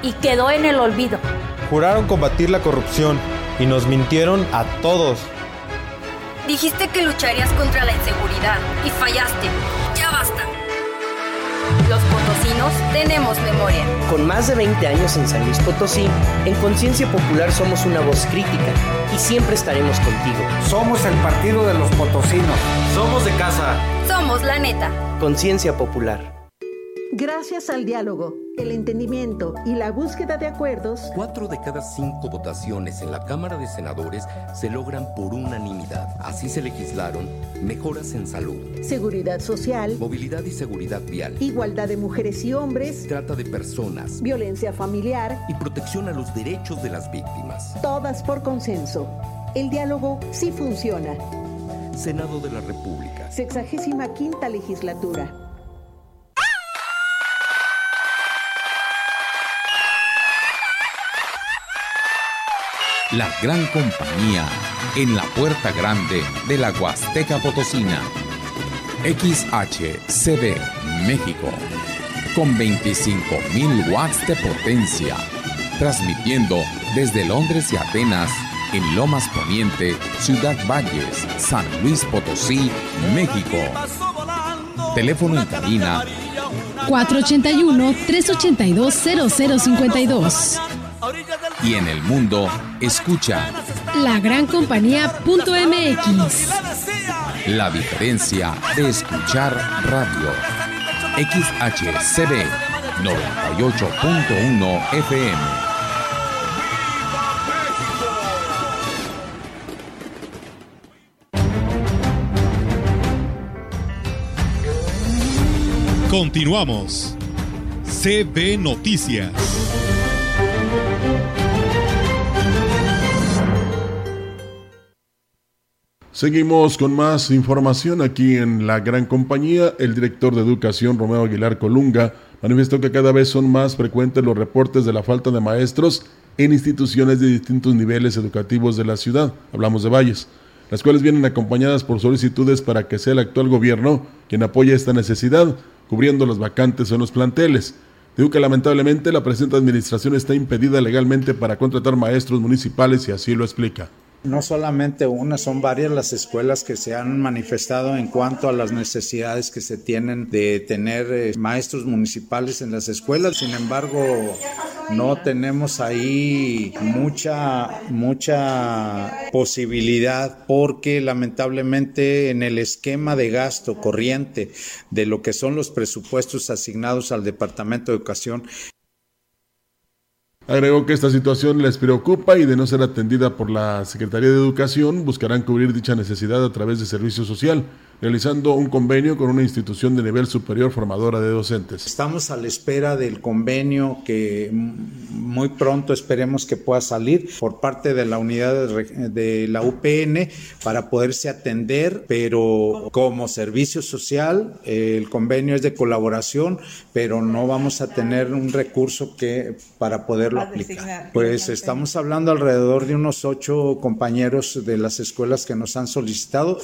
y quedó en el olvido. Juraron combatir la corrupción y nos mintieron a todos. Dijiste que lucharías contra la inseguridad y fallaste. Ya basta. Potosinos tenemos memoria. Con más de 20 años en San Luis Potosí, en Conciencia Popular somos una voz crítica y siempre estaremos contigo. Somos el partido de los potosinos. Somos de casa. Somos la neta. Conciencia Popular. Gracias al diálogo, el entendimiento y la búsqueda de acuerdos, cuatro de cada cinco votaciones en la Cámara de Senadores se logran por unanimidad. Así se legislaron mejoras en salud, seguridad social, movilidad y seguridad vial, igualdad de mujeres y hombres, trata de personas, violencia familiar y protección a los derechos de las víctimas. Todas por consenso. El diálogo sí funciona. Senado de la República. Sexagésima quinta legislatura. La gran compañía en la puerta grande de la Huasteca Potosina. XHCD México. Con 25.000 watts de potencia. Transmitiendo desde Londres y Atenas en Lomas Poniente, Ciudad Valles, San Luis Potosí, México. Teléfono en cabina 481-382-0052. Y en el mundo, escucha lagrancompañía.mx. La diferencia de escuchar radio. XHCB 98.1 FM. Continuamos. CB Noticias. Seguimos con más información aquí en la gran compañía. El director de Educación, Romeo Aguilar Colunga, manifestó que cada vez son más frecuentes los reportes de la falta de maestros en instituciones de distintos niveles educativos de la ciudad. Hablamos de valles, las cuales vienen acompañadas por solicitudes para que sea el actual gobierno quien apoye esta necesidad, cubriendo las vacantes en los planteles. Digo que lamentablemente la presente administración está impedida legalmente para contratar maestros municipales y así lo explica. No solamente una, son varias las escuelas que se han manifestado en cuanto a las necesidades que se tienen de tener eh, maestros municipales en las escuelas. Sin embargo, no tenemos ahí mucha, mucha posibilidad porque lamentablemente en el esquema de gasto corriente de lo que son los presupuestos asignados al Departamento de Educación Agregó que esta situación les preocupa y de no ser atendida por la Secretaría de Educación buscarán cubrir dicha necesidad a través de servicio social realizando un convenio con una institución de nivel superior formadora de docentes. Estamos a la espera del convenio que muy pronto esperemos que pueda salir por parte de la unidad de la UPN para poderse atender, pero como servicio social el convenio es de colaboración, pero no vamos a tener un recurso que para poderlo aplicar. Pues estamos hablando alrededor de unos ocho compañeros de las escuelas que nos han solicitado.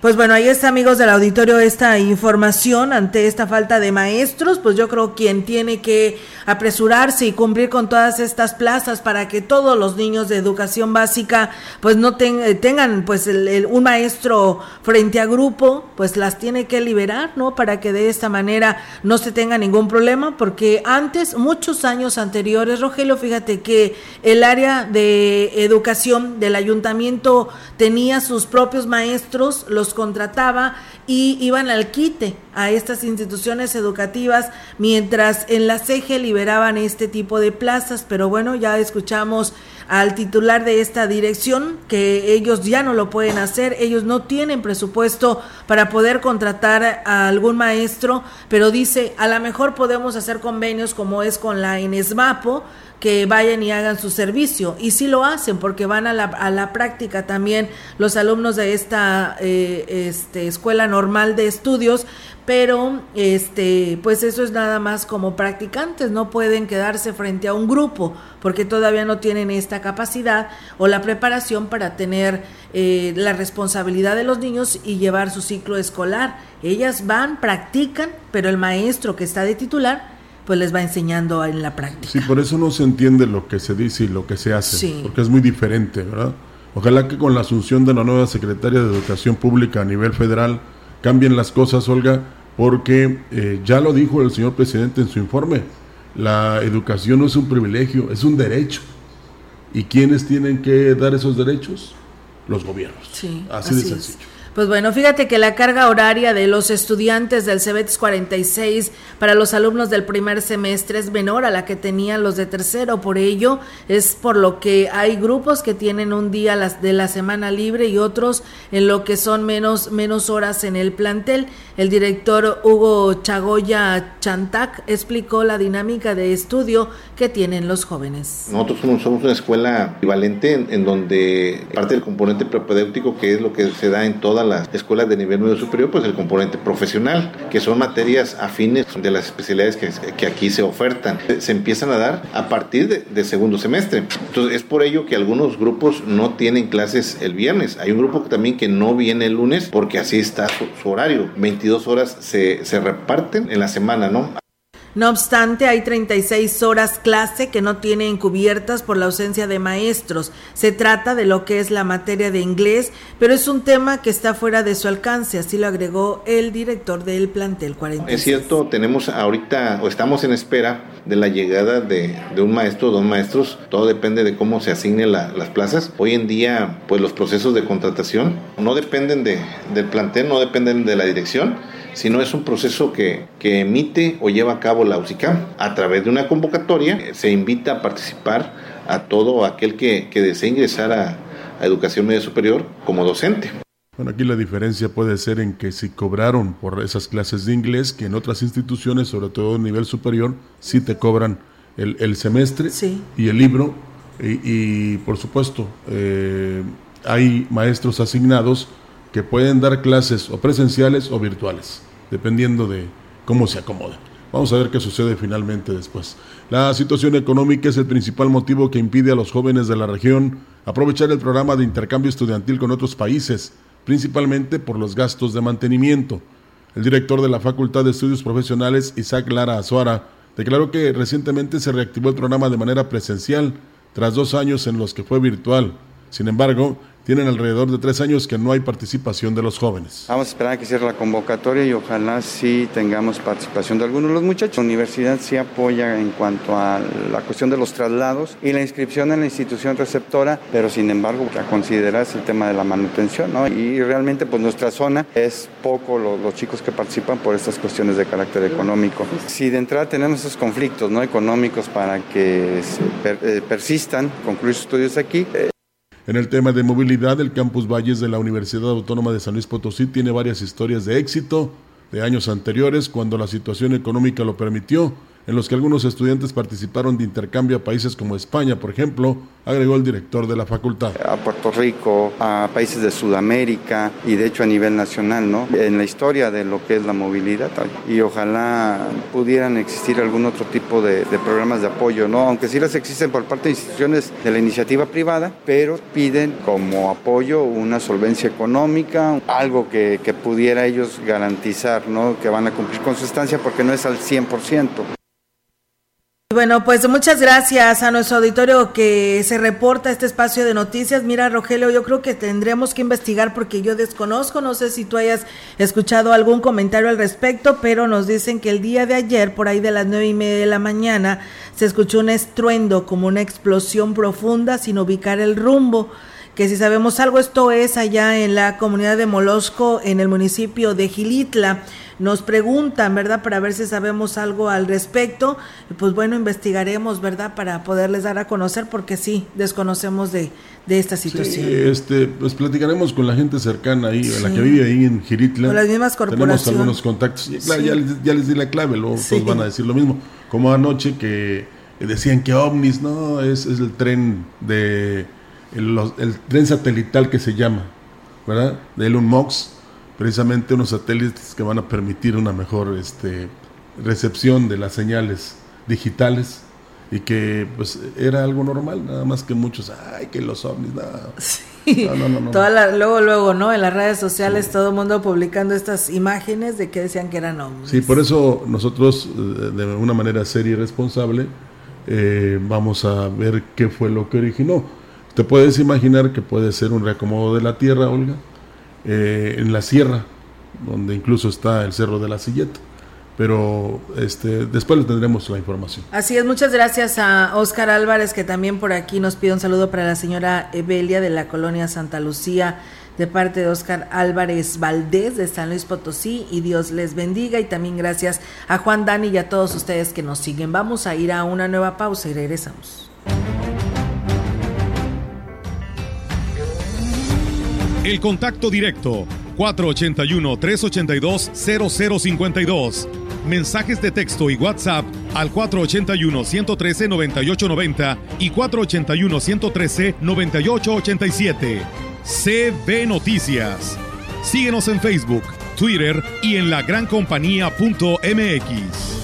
Pues bueno, ahí está, amigos del auditorio, esta información ante esta falta de maestros. Pues yo creo quien tiene que apresurarse y cumplir con todas estas plazas para que todos los niños de educación básica, pues no eh, tengan, pues un maestro frente a grupo, pues las tiene que liberar, ¿no? Para que de esta manera no se tenga ningún problema, porque antes, muchos años anteriores, Rogelio, fíjate que el área de educación del ayuntamiento tenía sus propios maestros, los contrataba y iban al quite a estas instituciones educativas mientras en la CEGE liberaban este tipo de plazas, pero bueno, ya escuchamos al titular de esta dirección que ellos ya no lo pueden hacer, ellos no tienen presupuesto para poder contratar a algún maestro, pero dice, a lo mejor podemos hacer convenios como es con la ENESMAPO, que vayan y hagan su servicio. Y sí lo hacen porque van a la, a la práctica también los alumnos de esta eh, este, escuela normal de estudios, pero este, pues eso es nada más como practicantes, no pueden quedarse frente a un grupo porque todavía no tienen esta capacidad o la preparación para tener eh, la responsabilidad de los niños y llevar su ciclo escolar. Ellas van, practican, pero el maestro que está de titular pues les va enseñando en la práctica. Sí, por eso no se entiende lo que se dice y lo que se hace, porque es muy diferente, ¿verdad? Ojalá que con la asunción de la nueva secretaria de Educación Pública a nivel federal cambien las cosas, Olga, porque eh, ya lo dijo el señor presidente en su informe, la educación no es un privilegio, es un derecho. ¿Y quiénes tienen que dar esos derechos? Los gobiernos. Sí, así, de sencillo. Pues bueno, fíjate que la carga horaria de los estudiantes del CEBETS 46 para los alumnos del primer semestre es menor a la que tenían los de tercero. Por ello, es por lo que hay grupos que tienen un día de la semana libre y otros en lo que son menos, menos horas en el plantel. El director Hugo Chagoya Chantac explicó la dinámica de estudio que tienen los jóvenes. Nosotros somos, una escuela equivalente en, donde parte del componente propedéutico, que es lo que se da en todas las escuelas de nivel medio superior, pues el componente profesional, que son materias afines de las especialidades que, que aquí se ofertan. Se empiezan a dar a partir de, segundo semestre. Entonces es por ello que algunos grupos no tienen clases el viernes. Hay un grupo también que no viene el lunes porque así está su, su horario. 22 horas se, se reparten en la semana, ¿no? No obstante, hay 36 horas clase que no tienen cubiertas por la ausencia de maestros. Se trata de lo que es la materia de inglés, pero es un tema que está fuera de su alcance, así lo agregó el director del plantel 40. Es cierto, tenemos ahorita o estamos en espera de la llegada de, un maestro o dos maestros, todo depende de cómo se asignen las plazas. Hoy en día, pues los procesos de contratación no dependen de, del plantel, no dependen de la dirección, sino es un proceso que, que emite o lleva a cabo la UCICAM. A través de una convocatoria se invita a participar a todo aquel que, que desee ingresar a, a educación media superior como docente. Bueno, aquí la diferencia puede ser en que si cobraron por esas clases de inglés, que en otras instituciones, sobre todo a nivel superior, sí te cobran el, semestre y el libro. Y, por supuesto, eh, hay maestros asignados que pueden dar clases o presenciales o virtuales, dependiendo de cómo se acomoda. Vamos a ver qué sucede finalmente después. La situación económica es el principal motivo que impide a los jóvenes de la región aprovechar el programa de intercambio estudiantil con otros países principalmente por los gastos de mantenimiento. El director de la Facultad de Estudios Profesionales, Isaac Lara Azuara, declaró que recientemente se reactivó el programa de manera presencial, tras dos años en los que fue virtual. Sin embargo, tienen alrededor de tres años que no hay participación de los jóvenes. Vamos a esperar a que cierre la convocatoria y ojalá sí tengamos participación de algunos de los muchachos. La universidad sí apoya en cuanto a la cuestión de los traslados y la inscripción en la institución receptora, pero sin embargo a considerar el tema de la manutención, ¿no? Y realmente pues nuestra zona es poco los, chicos que participan por estas cuestiones de carácter económico. Si de entrada tenemos esos conflictos no económicos para que eh, persistan, concluir sus estudios aquí, eh, en el tema de movilidad, el Campus Valles de la Universidad Autónoma de San Luis Potosí tiene varias historias de éxito de años anteriores cuando la situación económica lo permitió en los que algunos estudiantes participaron de intercambio a países como España, por ejemplo, agregó el director de la facultad. A Puerto Rico, a países de Sudamérica y de hecho a nivel nacional, ¿no? En la historia de lo que es la movilidad. Y ojalá pudieran existir algún otro tipo de, programas de apoyo, ¿no? Aunque sí las existen por parte de instituciones de la iniciativa privada, pero piden como apoyo una solvencia económica, algo que, que pudiera ellos garantizar, ¿no? Que van a cumplir con su estancia porque no es al 100%. Bueno, pues muchas gracias a nuestro auditorio que se reporta este espacio de noticias. Mira, Rogelio, yo creo que tendremos que investigar porque yo desconozco, no sé si tú hayas escuchado algún comentario al respecto, pero nos dicen que el día de ayer, por ahí de las nueve y media de la mañana, se escuchó un estruendo como una explosión profunda sin ubicar el rumbo que si sabemos algo, esto es allá en la comunidad de Molosco, en el municipio de Gilitla nos preguntan, ¿verdad? Para ver si sabemos algo al respecto. Pues bueno, investigaremos, ¿verdad? Para poderles dar a conocer, porque sí, desconocemos de, de esta situación. Sí, este, pues platicaremos con la gente cercana ahí, la que vive ahí en Giritla. Con las mismas corporaciones. Tenemos algunos contactos. Claro, ya, ya, les di la clave, luego todos van a decir lo mismo. Como anoche que decían que ovnis, no, es, es el tren de el, el, tren satelital que se llama, ¿verdad? De Elon Musk precisamente unos satélites que van a permitir una mejor este, recepción de las señales digitales y que pues era algo normal, nada más que muchos, ay, que los ovnis, nada. Sí. No, no, no, luego, luego, ¿no? En las redes sociales todo el mundo publicando estas imágenes de que decían que eran ovnis. Sí, por eso nosotros eh, de una manera seria y responsable eh, vamos a ver qué fue lo que originó. Te puedes imaginar que puede ser un reacomodo de la Tierra, Olga, eh, en la sierra, donde incluso está el Cerro de la Silleta. Pero este, después le tendremos la información. Así es, muchas gracias a Oscar Álvarez, que también por aquí nos pide un saludo para la señora Evelia de la colonia Santa Lucía, de parte de Oscar Álvarez Valdés de San Luis Potosí, y Dios les bendiga. Y también gracias a Juan Dani y a todos ustedes que nos siguen. Vamos a ir a una nueva pausa y regresamos. El contacto directo 481-382-0052. Mensajes de texto y WhatsApp al 481-113-9890 y 481-113-9887. CB Noticias. Síguenos en Facebook, Twitter y en la lagrancompañía.mx.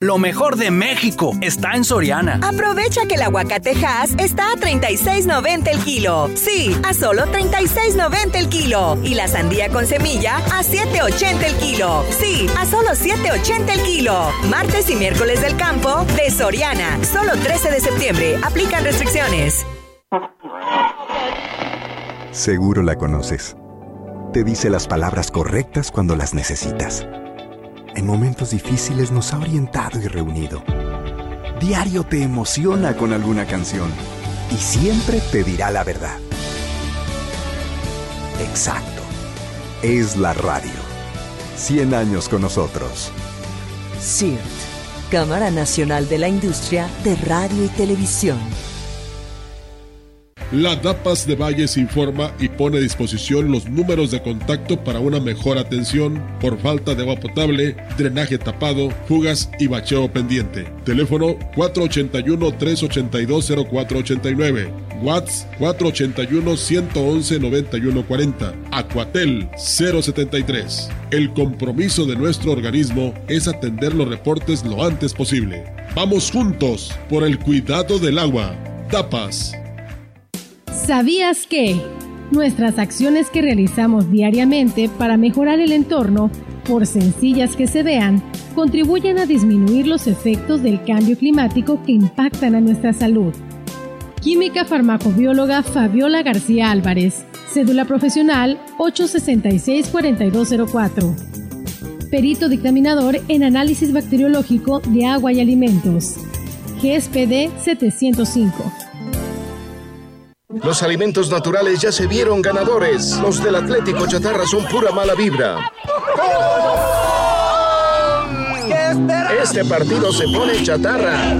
Lo mejor de México está en Soriana. Aprovecha que el aguacate Hass está a 36.90 el kilo. Sí, a solo 36.90 el kilo. Y la sandía con semilla a 7.80 el kilo. Sí, a solo 7.80 el kilo. Martes y miércoles del campo de Soriana. Solo 13 de septiembre. Aplican restricciones. Seguro la conoces. te dice las palabras correctas cuando las necesitas. En momentos difíciles nos ha orientado y reunido. Diario te emociona con alguna canción y siempre te dirá la verdad. Exacto. Es la radio. 100 años con nosotros. CIRT, Cámara Nacional de la Industria de Radio y Televisión. La DAPAS de Valles informa y pone a disposición los números de contacto para una mejor atención por falta de agua potable, drenaje tapado, fugas y bacheo pendiente. Teléfono 481-382-0489. WhatsApp 481-111-9140. Acuatel 073. El compromiso de nuestro organismo es atender los reportes lo antes posible. Vamos juntos por el cuidado del agua. DAPAS. ¿Sabías que nuestras acciones que realizamos diariamente para mejorar el entorno, por sencillas que se vean, contribuyen a disminuir los efectos del cambio climático que impactan a nuestra salud? Química farmacobióloga Fabiola García Álvarez, cédula profesional 866-4204. Perito dictaminador en análisis bacteriológico de agua y alimentos. GSPD 705. Los alimentos naturales ya se vieron ganadores. Los del Atlético Chatarra son pura mala vibra. Este partido se pone chatarra.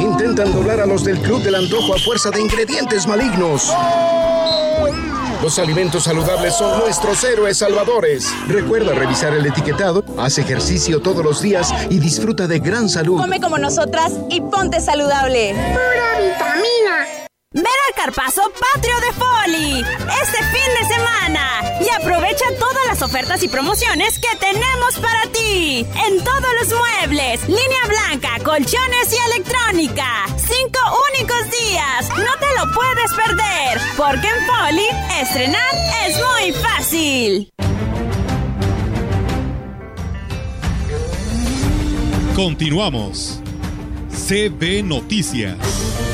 Intentan doblar a los del Club del Antojo a fuerza de ingredientes malignos. Los alimentos saludables son nuestros héroes salvadores. Recuerda revisar el etiquetado, haz ejercicio todos los días y disfruta de gran salud. Come como nosotras y ponte saludable. Pura vitamina. Ven al Carpazo Patrio de Foli este fin de semana y aprovecha todas las ofertas y promociones que tenemos para ti en todos los muebles, línea blanca, colchones y electrónica. Cinco únicos días, no te lo puedes perder, porque en Foli estrenar es muy fácil. Continuamos. CB Noticias.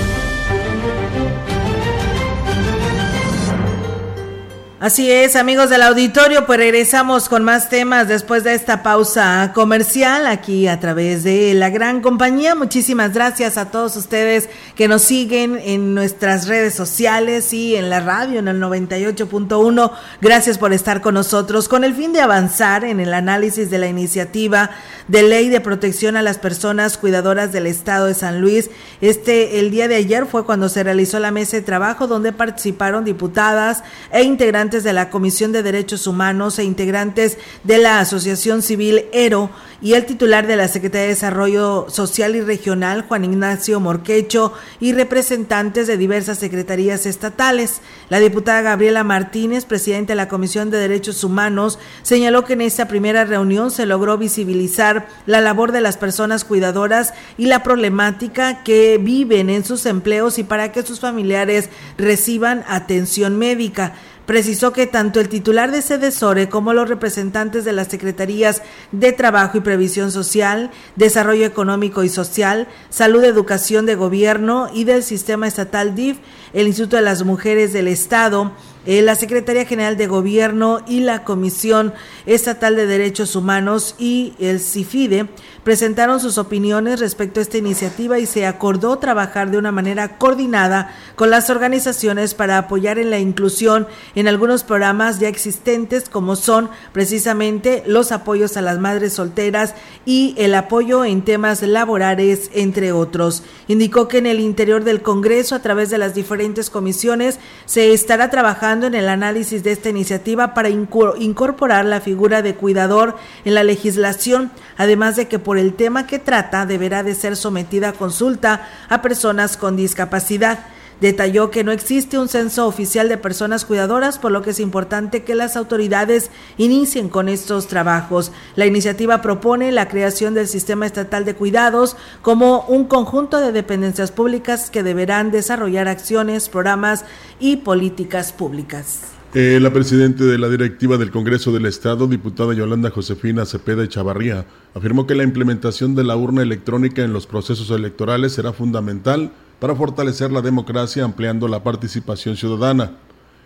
Así es, amigos del auditorio, pues regresamos con más temas después de esta pausa comercial aquí a través de la gran compañía. Muchísimas gracias a todos ustedes que nos siguen en nuestras redes sociales y en la radio en el 98.1. Gracias por estar con nosotros con el fin de avanzar en el análisis de la iniciativa de ley de protección a las personas cuidadoras del estado de San Luis. Este el día de ayer fue cuando se realizó la mesa de trabajo donde participaron diputadas e integrantes de la Comisión de Derechos Humanos e integrantes de la Asociación Civil ERO y el titular de la Secretaría de Desarrollo Social y Regional, Juan Ignacio Morquecho, y representantes de diversas secretarías estatales. La diputada Gabriela Martínez, presidenta de la Comisión de Derechos Humanos, señaló que en esta primera reunión se logró visibilizar la labor de las personas cuidadoras y la problemática que viven en sus empleos y para que sus familiares reciban atención médica. Precisó que tanto el titular de SEDESORE como los representantes de las Secretarías de Trabajo y Previsión Social, Desarrollo Económico y Social, Salud, Educación de Gobierno y del Sistema Estatal DIF, el Instituto de las Mujeres del Estado, eh, la Secretaría General de Gobierno y la Comisión Estatal de Derechos Humanos y el CIFIDE presentaron sus opiniones respecto a esta iniciativa y se acordó trabajar de una manera coordinada con las organizaciones para apoyar en la inclusión en algunos programas ya existentes como son precisamente los apoyos a las madres solteras y el apoyo en temas laborales, entre otros. Indicó que en el interior del Congreso, a través de las diferentes comisiones, se estará trabajando en el análisis de esta iniciativa para incorporar la figura de cuidador en la legislación, además de que por el tema que trata deberá de ser sometida a consulta a personas con discapacidad. Detalló que no existe un censo oficial de personas cuidadoras, por lo que es importante que las autoridades inicien con estos trabajos. La iniciativa propone la creación del Sistema Estatal de Cuidados como un conjunto de dependencias públicas que deberán desarrollar acciones, programas y políticas públicas. Eh, la presidenta de la directiva del Congreso del Estado, diputada Yolanda Josefina Cepeda Chavarría, afirmó que la implementación de la urna electrónica en los procesos electorales será fundamental para fortalecer la democracia ampliando la participación ciudadana.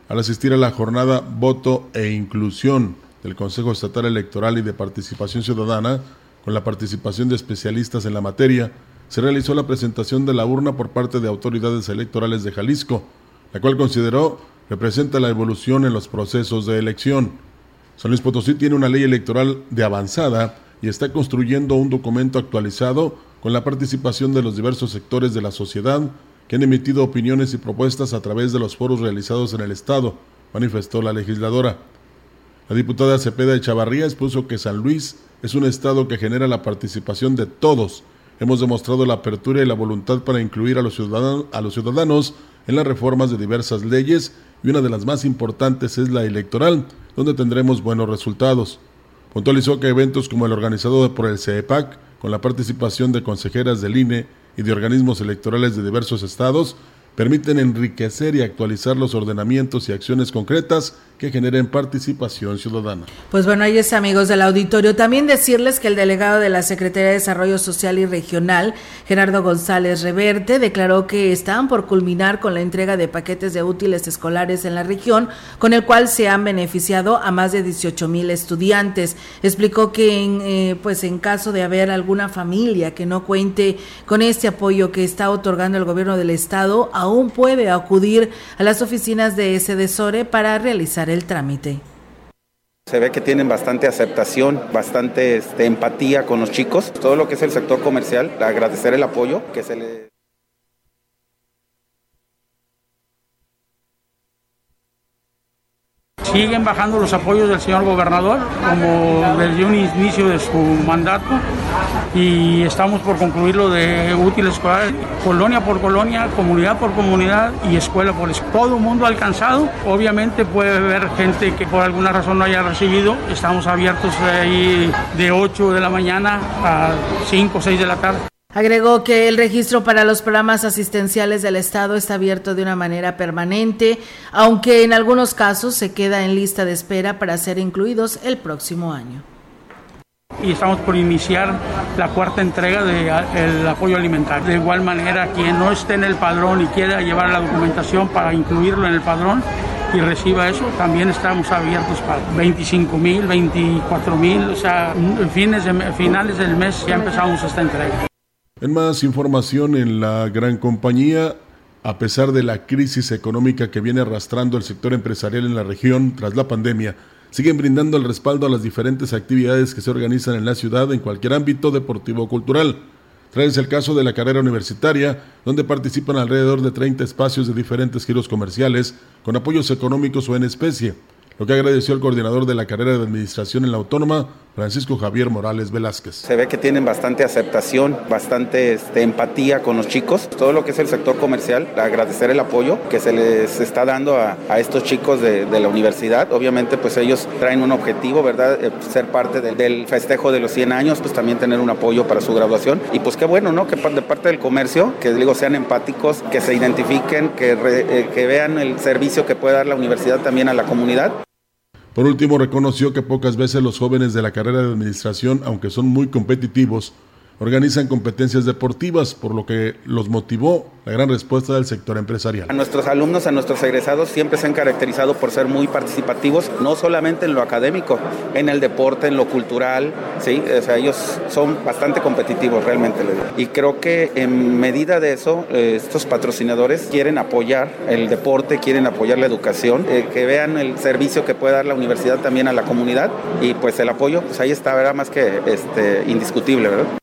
al asistir a la jornada Voto e Inclusión del Consejo Estatal Electoral y de Participación Ciudadana, con la participación de especialistas en la materia, se realizó la presentación de la urna por parte de autoridades electorales de Jalisco, la cual consideró representa la evolución en los procesos de elección. San Luis Potosí tiene una ley electoral de avanzada y está construyendo un documento actualizado con la participación de los diversos sectores de la sociedad que han emitido opiniones y propuestas a través de los foros realizados en el Estado, manifestó la legisladora. La diputada Cepeda Chavarría expuso que San Luis es un Estado que genera la participación de todos. Hemos demostrado la apertura y la voluntad para incluir a los ciudadanos, a los ciudadanos en las reformas de diversas leyes y una de las más importantes es la electoral, donde tendremos buenos resultados. Puntualizó que eventos como el organizado por el CEPAC, con la participación de consejeras del INE y de organismos electorales de diversos estados, permiten enriquecer y actualizar los ordenamientos y acciones concretas que generen participación ciudadana. Pues bueno, ahí es amigos del auditorio. También decirles que el delegado de la Secretaría de Desarrollo Social y Regional, Gerardo González Reverte, declaró que están por culminar con la entrega de paquetes de útiles escolares en la región, con el cual se han beneficiado a más de 18 mil estudiantes. Explicó que en, eh, pues en caso de haber alguna familia que no cuente con este apoyo que está otorgando el gobierno del estado, aún puede acudir a las oficinas de SEDESORE para realizar el trámite. Se ve que tienen bastante aceptación, bastante este, empatía con los chicos. Todo lo que es el sector comercial, agradecer el apoyo que se le Siguen bajando los apoyos del señor gobernador, como desde un inicio de su mandato, y estamos por concluir lo de útiles escolares, colonia por colonia, comunidad por comunidad y escuela por escuela. Todo el mundo alcanzado. Obviamente puede haber gente que por alguna razón no haya recibido. Estamos abiertos ahí de 8 de la mañana a 5 o 6 de la tarde. Agregó que el registro para los programas asistenciales del Estado está abierto de una manera permanente, aunque en algunos casos se queda en lista de espera para ser incluidos el próximo año. Y estamos por iniciar la cuarta entrega del apoyo alimentario. De igual manera, quien no esté en el padrón y quiera llevar la documentación para incluirlo en el padrón, y reciba eso, también estamos abiertos para 25 mil, 24 mil, o sea, fines de, finales del mes ya empezamos esta entrega. En más información en la gran compañía, a pesar de la crisis económica que viene arrastrando el sector empresarial en la región tras la pandemia, siguen brindando el respaldo a las diferentes actividades que se organizan en la ciudad en cualquier ámbito deportivo o cultural. Traes el caso de la carrera universitaria, donde participan alrededor de 30 espacios de diferentes giros comerciales con apoyos económicos o en especie lo que agradeció el coordinador de la carrera de administración en la autónoma, Francisco Javier Morales Velázquez. Se ve que tienen bastante aceptación, bastante este, empatía con los chicos. Todo lo que es el sector comercial, agradecer el apoyo que se les está dando a, estos chicos de, la universidad. Obviamente, pues ellos traen un objetivo, ¿verdad? Eh, ser parte del festejo de los 100 años, pues también tener un apoyo para su graduación. Y pues qué bueno, ¿no? Que de parte del comercio, que digo, sean empáticos, que se identifiquen, que, eh, que vean el servicio que puede dar la universidad también a la comunidad. Por último, reconoció que pocas veces los jóvenes de la carrera de administración, aunque son muy competitivos, organizan competencias deportivas, por lo que los motivó la gran respuesta del sector empresarial. A nuestros alumnos, a nuestros egresados siempre se han caracterizado por ser muy participativos, no solamente en lo académico, en el deporte, en lo cultural, sí, o sea, ellos son bastante competitivos realmente. Y creo que en medida de eso, eh, estos patrocinadores quieren apoyar el deporte, quieren apoyar la educación, eh, que vean el servicio que puede dar la universidad también a la comunidad y pues el apoyo, pues ahí está, ¿verdad? Más que este, indiscutible, ¿verdad?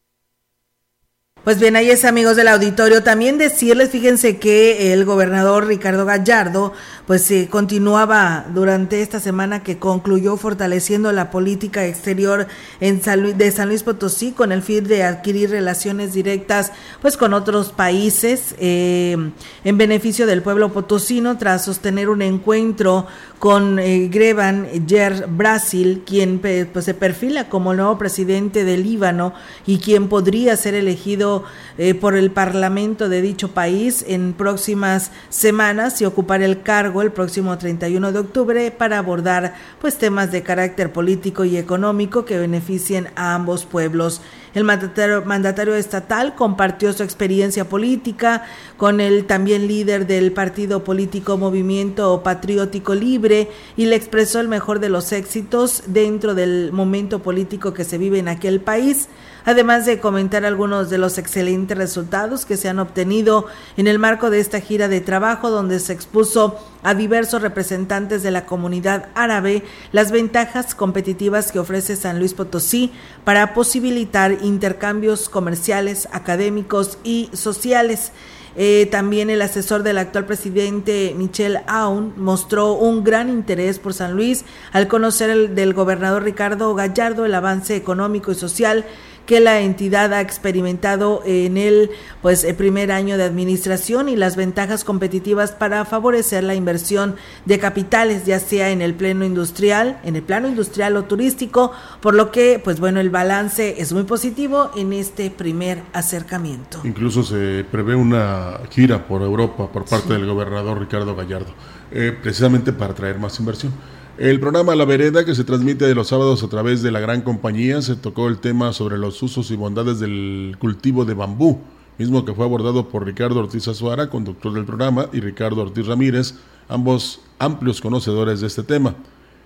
Pues bien, ahí es amigos del auditorio. También decirles, fíjense que el gobernador Ricardo Gallardo, pues eh, continuaba durante esta semana que concluyó fortaleciendo la política exterior en de San Luis Potosí con el fin de adquirir relaciones directas, pues con otros países eh, en beneficio del pueblo potosino tras sostener un encuentro con eh, Greban Yer Brasil, quien pues, se perfila como nuevo presidente del Líbano y quien podría ser elegido eh, por el Parlamento de dicho país en próximas semanas y ocupar el cargo el próximo 31 de octubre para abordar pues temas de carácter político y económico que beneficien a ambos pueblos. El mandatario, mandatario estatal compartió su experiencia política con el también líder del partido político Movimiento Patriótico Libre y le expresó el mejor de los éxitos dentro del momento político que se vive en aquel país además de comentar algunos de los excelentes resultados que se han obtenido en el marco de esta gira de trabajo donde se expuso a diversos representantes de la comunidad árabe las ventajas competitivas que ofrece San Luis Potosí para posibilitar intercambios comerciales, académicos y sociales. Eh, también el asesor del actual presidente Michel Aun mostró un gran interés por San Luis al conocer el, del gobernador Ricardo Gallardo el avance económico y social que la entidad ha experimentado en el pues el primer año de administración y las ventajas competitivas para favorecer la inversión de capitales ya sea en el pleno industrial, en el plano industrial o turístico, por lo que pues bueno, el balance es muy positivo en este primer acercamiento. Incluso se prevé una gira por Europa por parte del gobernador Ricardo Gallardo, eh, precisamente para traer más inversión. El programa La Vereda, que se transmite de los sábados a través de la gran compañía, se tocó el tema sobre los usos y bondades del cultivo de bambú, mismo que fue abordado por Ricardo Ortiz Azuara, conductor del programa, y Ricardo Ortiz Ramírez, ambos amplios conocedores de este tema.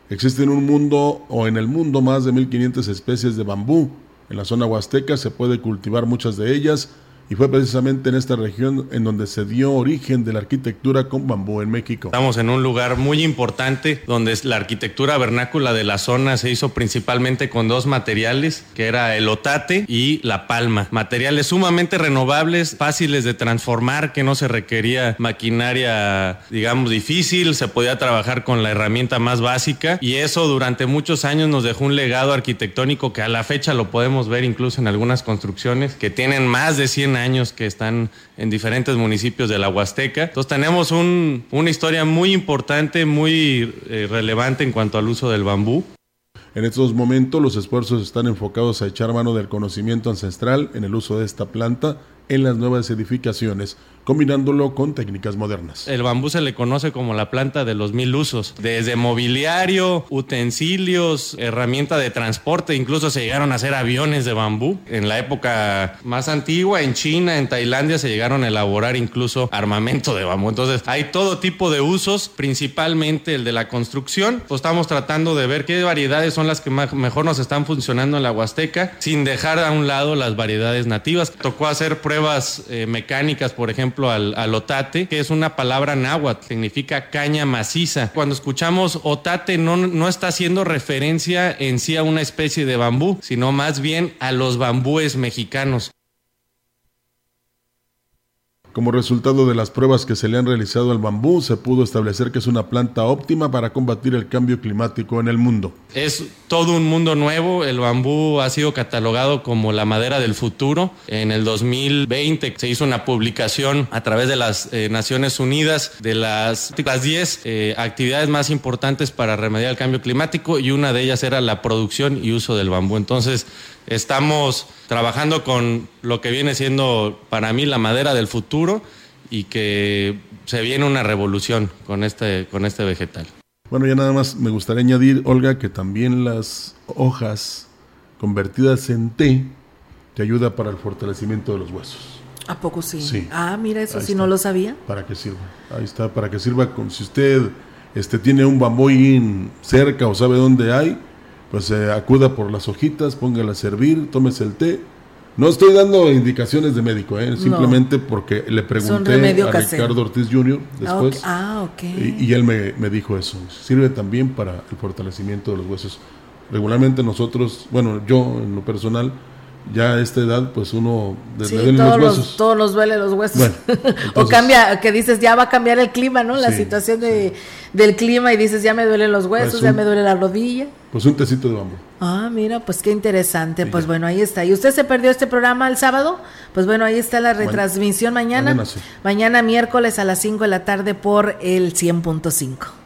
Existe en un mundo o en el mundo más de 1500 especies de bambú. En la zona huasteca se puede cultivar muchas de ellas y fue precisamente en esta región en donde se dio origen de la arquitectura con bambú en México. Estamos en un lugar muy importante donde la arquitectura vernácula de la zona se hizo principalmente con dos materiales, que era el otate y la palma. Materiales sumamente renovables, fáciles de transformar, que no se requería maquinaria, digamos, difícil, se podía trabajar con la herramienta más básica y eso durante muchos años nos dejó un legado arquitectónico que a la fecha lo podemos ver incluso en algunas construcciones que tienen más de 100 años años que están en diferentes municipios de la Huasteca. Entonces tenemos un, una historia muy importante, muy eh, relevante en cuanto al uso del bambú. En estos momentos los esfuerzos están enfocados a echar mano del conocimiento ancestral en el uso de esta planta en las nuevas edificaciones, combinándolo con técnicas modernas. El bambú se le conoce como la planta de los mil usos, desde mobiliario, utensilios, herramienta de transporte, incluso se llegaron a hacer aviones de bambú. En la época más antigua, en China, en Tailandia, se llegaron a elaborar incluso armamento de bambú. Entonces, hay todo tipo de usos, principalmente el de la construcción. Pues estamos tratando de ver qué variedades son las que mejor nos están funcionando en la Huasteca, sin dejar a un lado las variedades nativas. Tocó hacer pruebas eh, mecánicas, por ejemplo, al, otate, que es una palabra náhuatl, significa caña maciza. Cuando escuchamos otate no, no está haciendo referencia en sí a una especie de bambú, sino más bien a los bambúes mexicanos. Como resultado de las pruebas que se le han realizado al bambú, se pudo establecer que es una planta óptima para combatir el cambio climático en el mundo. Es todo un mundo nuevo. El bambú ha sido catalogado como la madera del futuro. En el 2020 se hizo una publicación a través de las eh, Naciones Unidas de las, las 10 eh, actividades más importantes para remediar el cambio climático y una de ellas era la producción y uso del bambú. Entonces, Estamos trabajando con lo que viene siendo para mí la madera del futuro y que se viene una revolución con este, con este vegetal. Bueno, ya nada más me gustaría añadir, Olga, que también las hojas convertidas en té te ayuda para el fortalecimiento de los huesos. ¿A poco sí? Sí. Ah, mira, eso sí no lo sabía. Para que sirva. Ahí está, para que sirva. Con, si usted este, tiene un bamboyín cerca o sabe dónde hay, pues eh, acuda por las hojitas, póngala a servir, tómese el té. No estoy dando indicaciones de médico, ¿eh? simplemente porque le pregunté a Ricardo Ortiz Jr. después. Ah, ok. Y, él me, me, dijo eso. Sirve también para el fortalecimiento de los huesos. Regularmente nosotros, bueno, yo en lo personal, ya a esta edad, pues uno le duelen los huesos. todos nos duele los huesos. o cambia, que dices, ya va a cambiar el clima, ¿no? La situación de, del clima y dices, ya me duelen los huesos, pues ya me duele la rodilla. Pues un tecito de bambú. Ah, mira, pues qué interesante. pues bueno, ahí está. ¿Y usted se perdió este programa el sábado? Pues bueno, ahí está la retransmisión mañana. Mañana, mañana miércoles a las 5 de la tarde por el 100.5.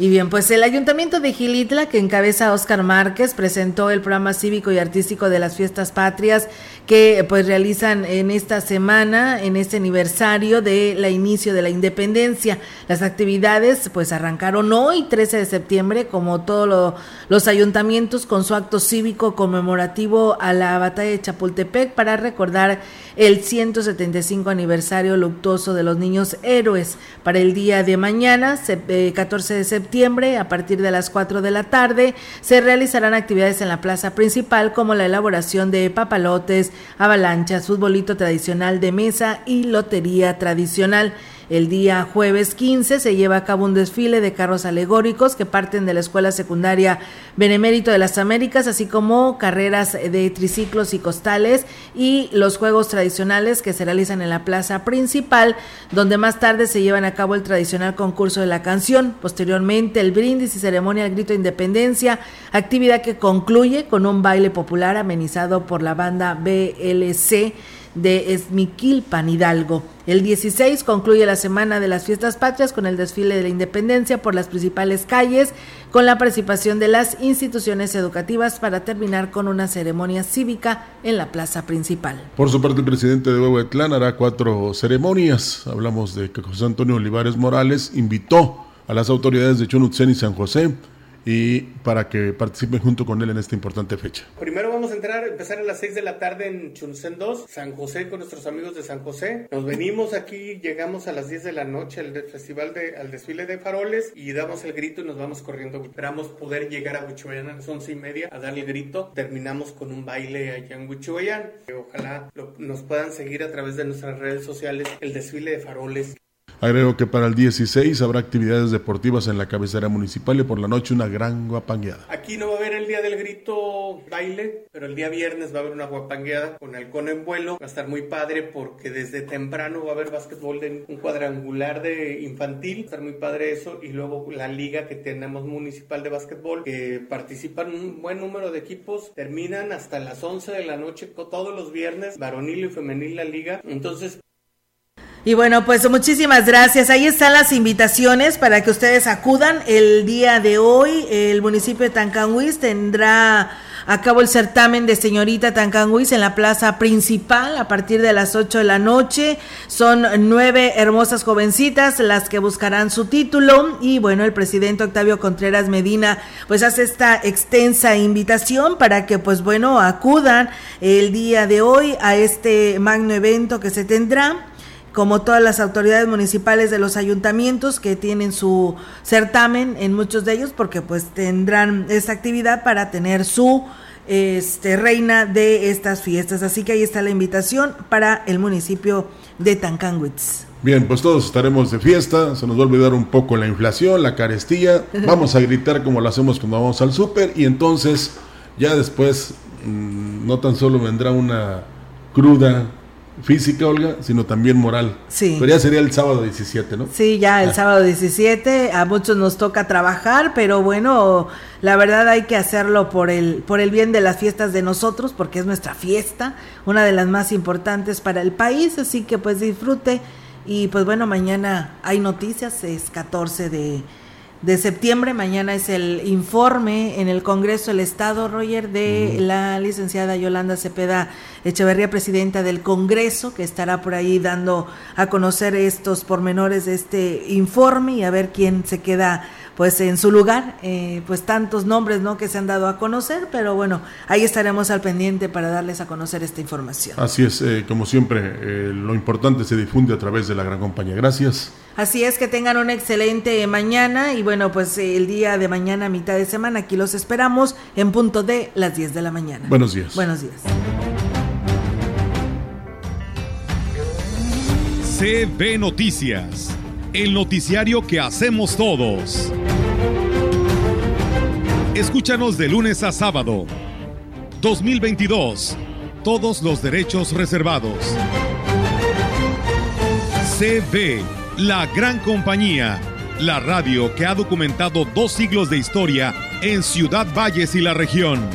Y bien, pues el Ayuntamiento de Gilitla, que encabeza Oscar Márquez, presentó el programa cívico y artístico de las fiestas patrias que pues realizan en esta semana, en este aniversario de la inicio de la independencia. Las actividades pues arrancaron hoy, 13 de septiembre, como todos los ayuntamientos con su acto cívico conmemorativo a la batalla de Chapultepec para recordar el 175 aniversario luctuoso de los niños héroes. Para el día de mañana, 14 eh, de septiembre, a partir de las 4 de la tarde, se realizarán actividades en la plaza principal como la elaboración de papalotes, avalanchas, futbolito tradicional de mesa y lotería tradicional. El día jueves 15 se lleva a cabo un desfile de carros alegóricos que parten de la Escuela Secundaria Benemérito de las Américas, así como carreras de triciclos y costales y los juegos tradicionales que se realizan en la plaza principal, donde más tarde se llevan a cabo el tradicional concurso de la canción. Posteriormente, el brindis y ceremonia al grito de independencia, actividad que concluye con un baile popular amenizado por la banda BLC de Esmiquilpan, Hidalgo. El 16 concluye la semana de las fiestas patrias con el desfile de la independencia por las principales calles, con la participación de las instituciones educativas para terminar con una ceremonia cívica en la plaza principal. Por su parte, el presidente de Huehuetlán hará cuatro ceremonias. Hablamos de que José Antonio Olivares Morales invitó a las autoridades de Chonutzen y San José y para que participen junto con él en esta importante fecha. Primero vamos a entrar, empezar a las 6 de la tarde en Chunsen 2, San José con nuestros amigos de San José. Nos venimos aquí, llegamos a las 10 de la noche al festival de, al desfile de faroles y damos el grito y nos vamos corriendo. Esperamos poder llegar a Huichuayán a las 11 y media a dar el grito. Terminamos con un baile allá en Huichuayán. Ojalá nos puedan seguir a través de nuestras redes sociales el desfile de faroles. Agrego que para el 16 habrá actividades deportivas en la cabecera municipal y por la noche una gran guapangueada. Aquí no va a haber el día del grito baile, pero el día viernes va a haber una guapangueada con halcón en vuelo. Va a estar muy padre porque desde temprano va a haber básquetbol de un cuadrangular de infantil. Va a estar muy padre eso. Y luego la liga que tenemos municipal de básquetbol que participan un buen número de equipos. Terminan hasta las 11 de la noche todos los viernes, varonil y femenil la liga. Entonces y bueno, pues muchísimas gracias. Ahí están las invitaciones para que ustedes acudan. El día de hoy el municipio de Tancanhuis tendrá a cabo el certamen de señorita Tancanhuis en la plaza principal a partir de las 8 de la noche. Son nueve hermosas jovencitas las que buscarán su título y bueno, el presidente Octavio Contreras Medina pues hace esta extensa invitación para que pues bueno acudan el día de hoy a este magno evento que se tendrá como todas las autoridades municipales de los ayuntamientos que tienen su certamen en muchos de ellos porque pues tendrán esta actividad para tener su este, reina de estas fiestas. Así que ahí está la invitación para el municipio de Tancanwitz. Bien, pues todos estaremos de fiesta, se nos va a olvidar un poco la inflación, la carestía, vamos a gritar como lo hacemos cuando vamos al súper y entonces ya después mm, no tan solo vendrá una cruda física, Olga, sino también moral. Sí. Pero ya sería el sábado 17, ¿no? Sí, ya el sábado 17, a muchos nos toca trabajar, pero bueno, la verdad hay que hacerlo por el, por el bien de las fiestas de nosotros, porque es nuestra fiesta, una de las más importantes para el país, así que pues disfrute. Y pues bueno, mañana hay noticias, es 14 de de septiembre. Mañana es el informe en el Congreso del Estado, Roger, de la licenciada Yolanda Cepeda Echeverría, presidenta del Congreso, que estará por ahí dando a conocer estos pormenores de este informe y a ver quién se queda pues en su lugar, eh, pues tantos nombres no que se han dado a conocer, pero bueno, ahí estaremos al pendiente para darles a conocer esta información. Así es, eh, como siempre, eh, lo importante se difunde a través de la gran compañía. Gracias. Así es que tengan una excelente mañana y bueno, pues el día de mañana, mitad de semana, aquí los esperamos en punto de las 10 de la mañana. Buenos días. Buenos días. CB Noticias el noticiario que hacemos todos. Escúchanos de lunes a sábado. 2022. Todos los derechos reservados. CB, la gran compañía. La radio que ha documentado dos siglos de historia en Ciudad Valles y la región.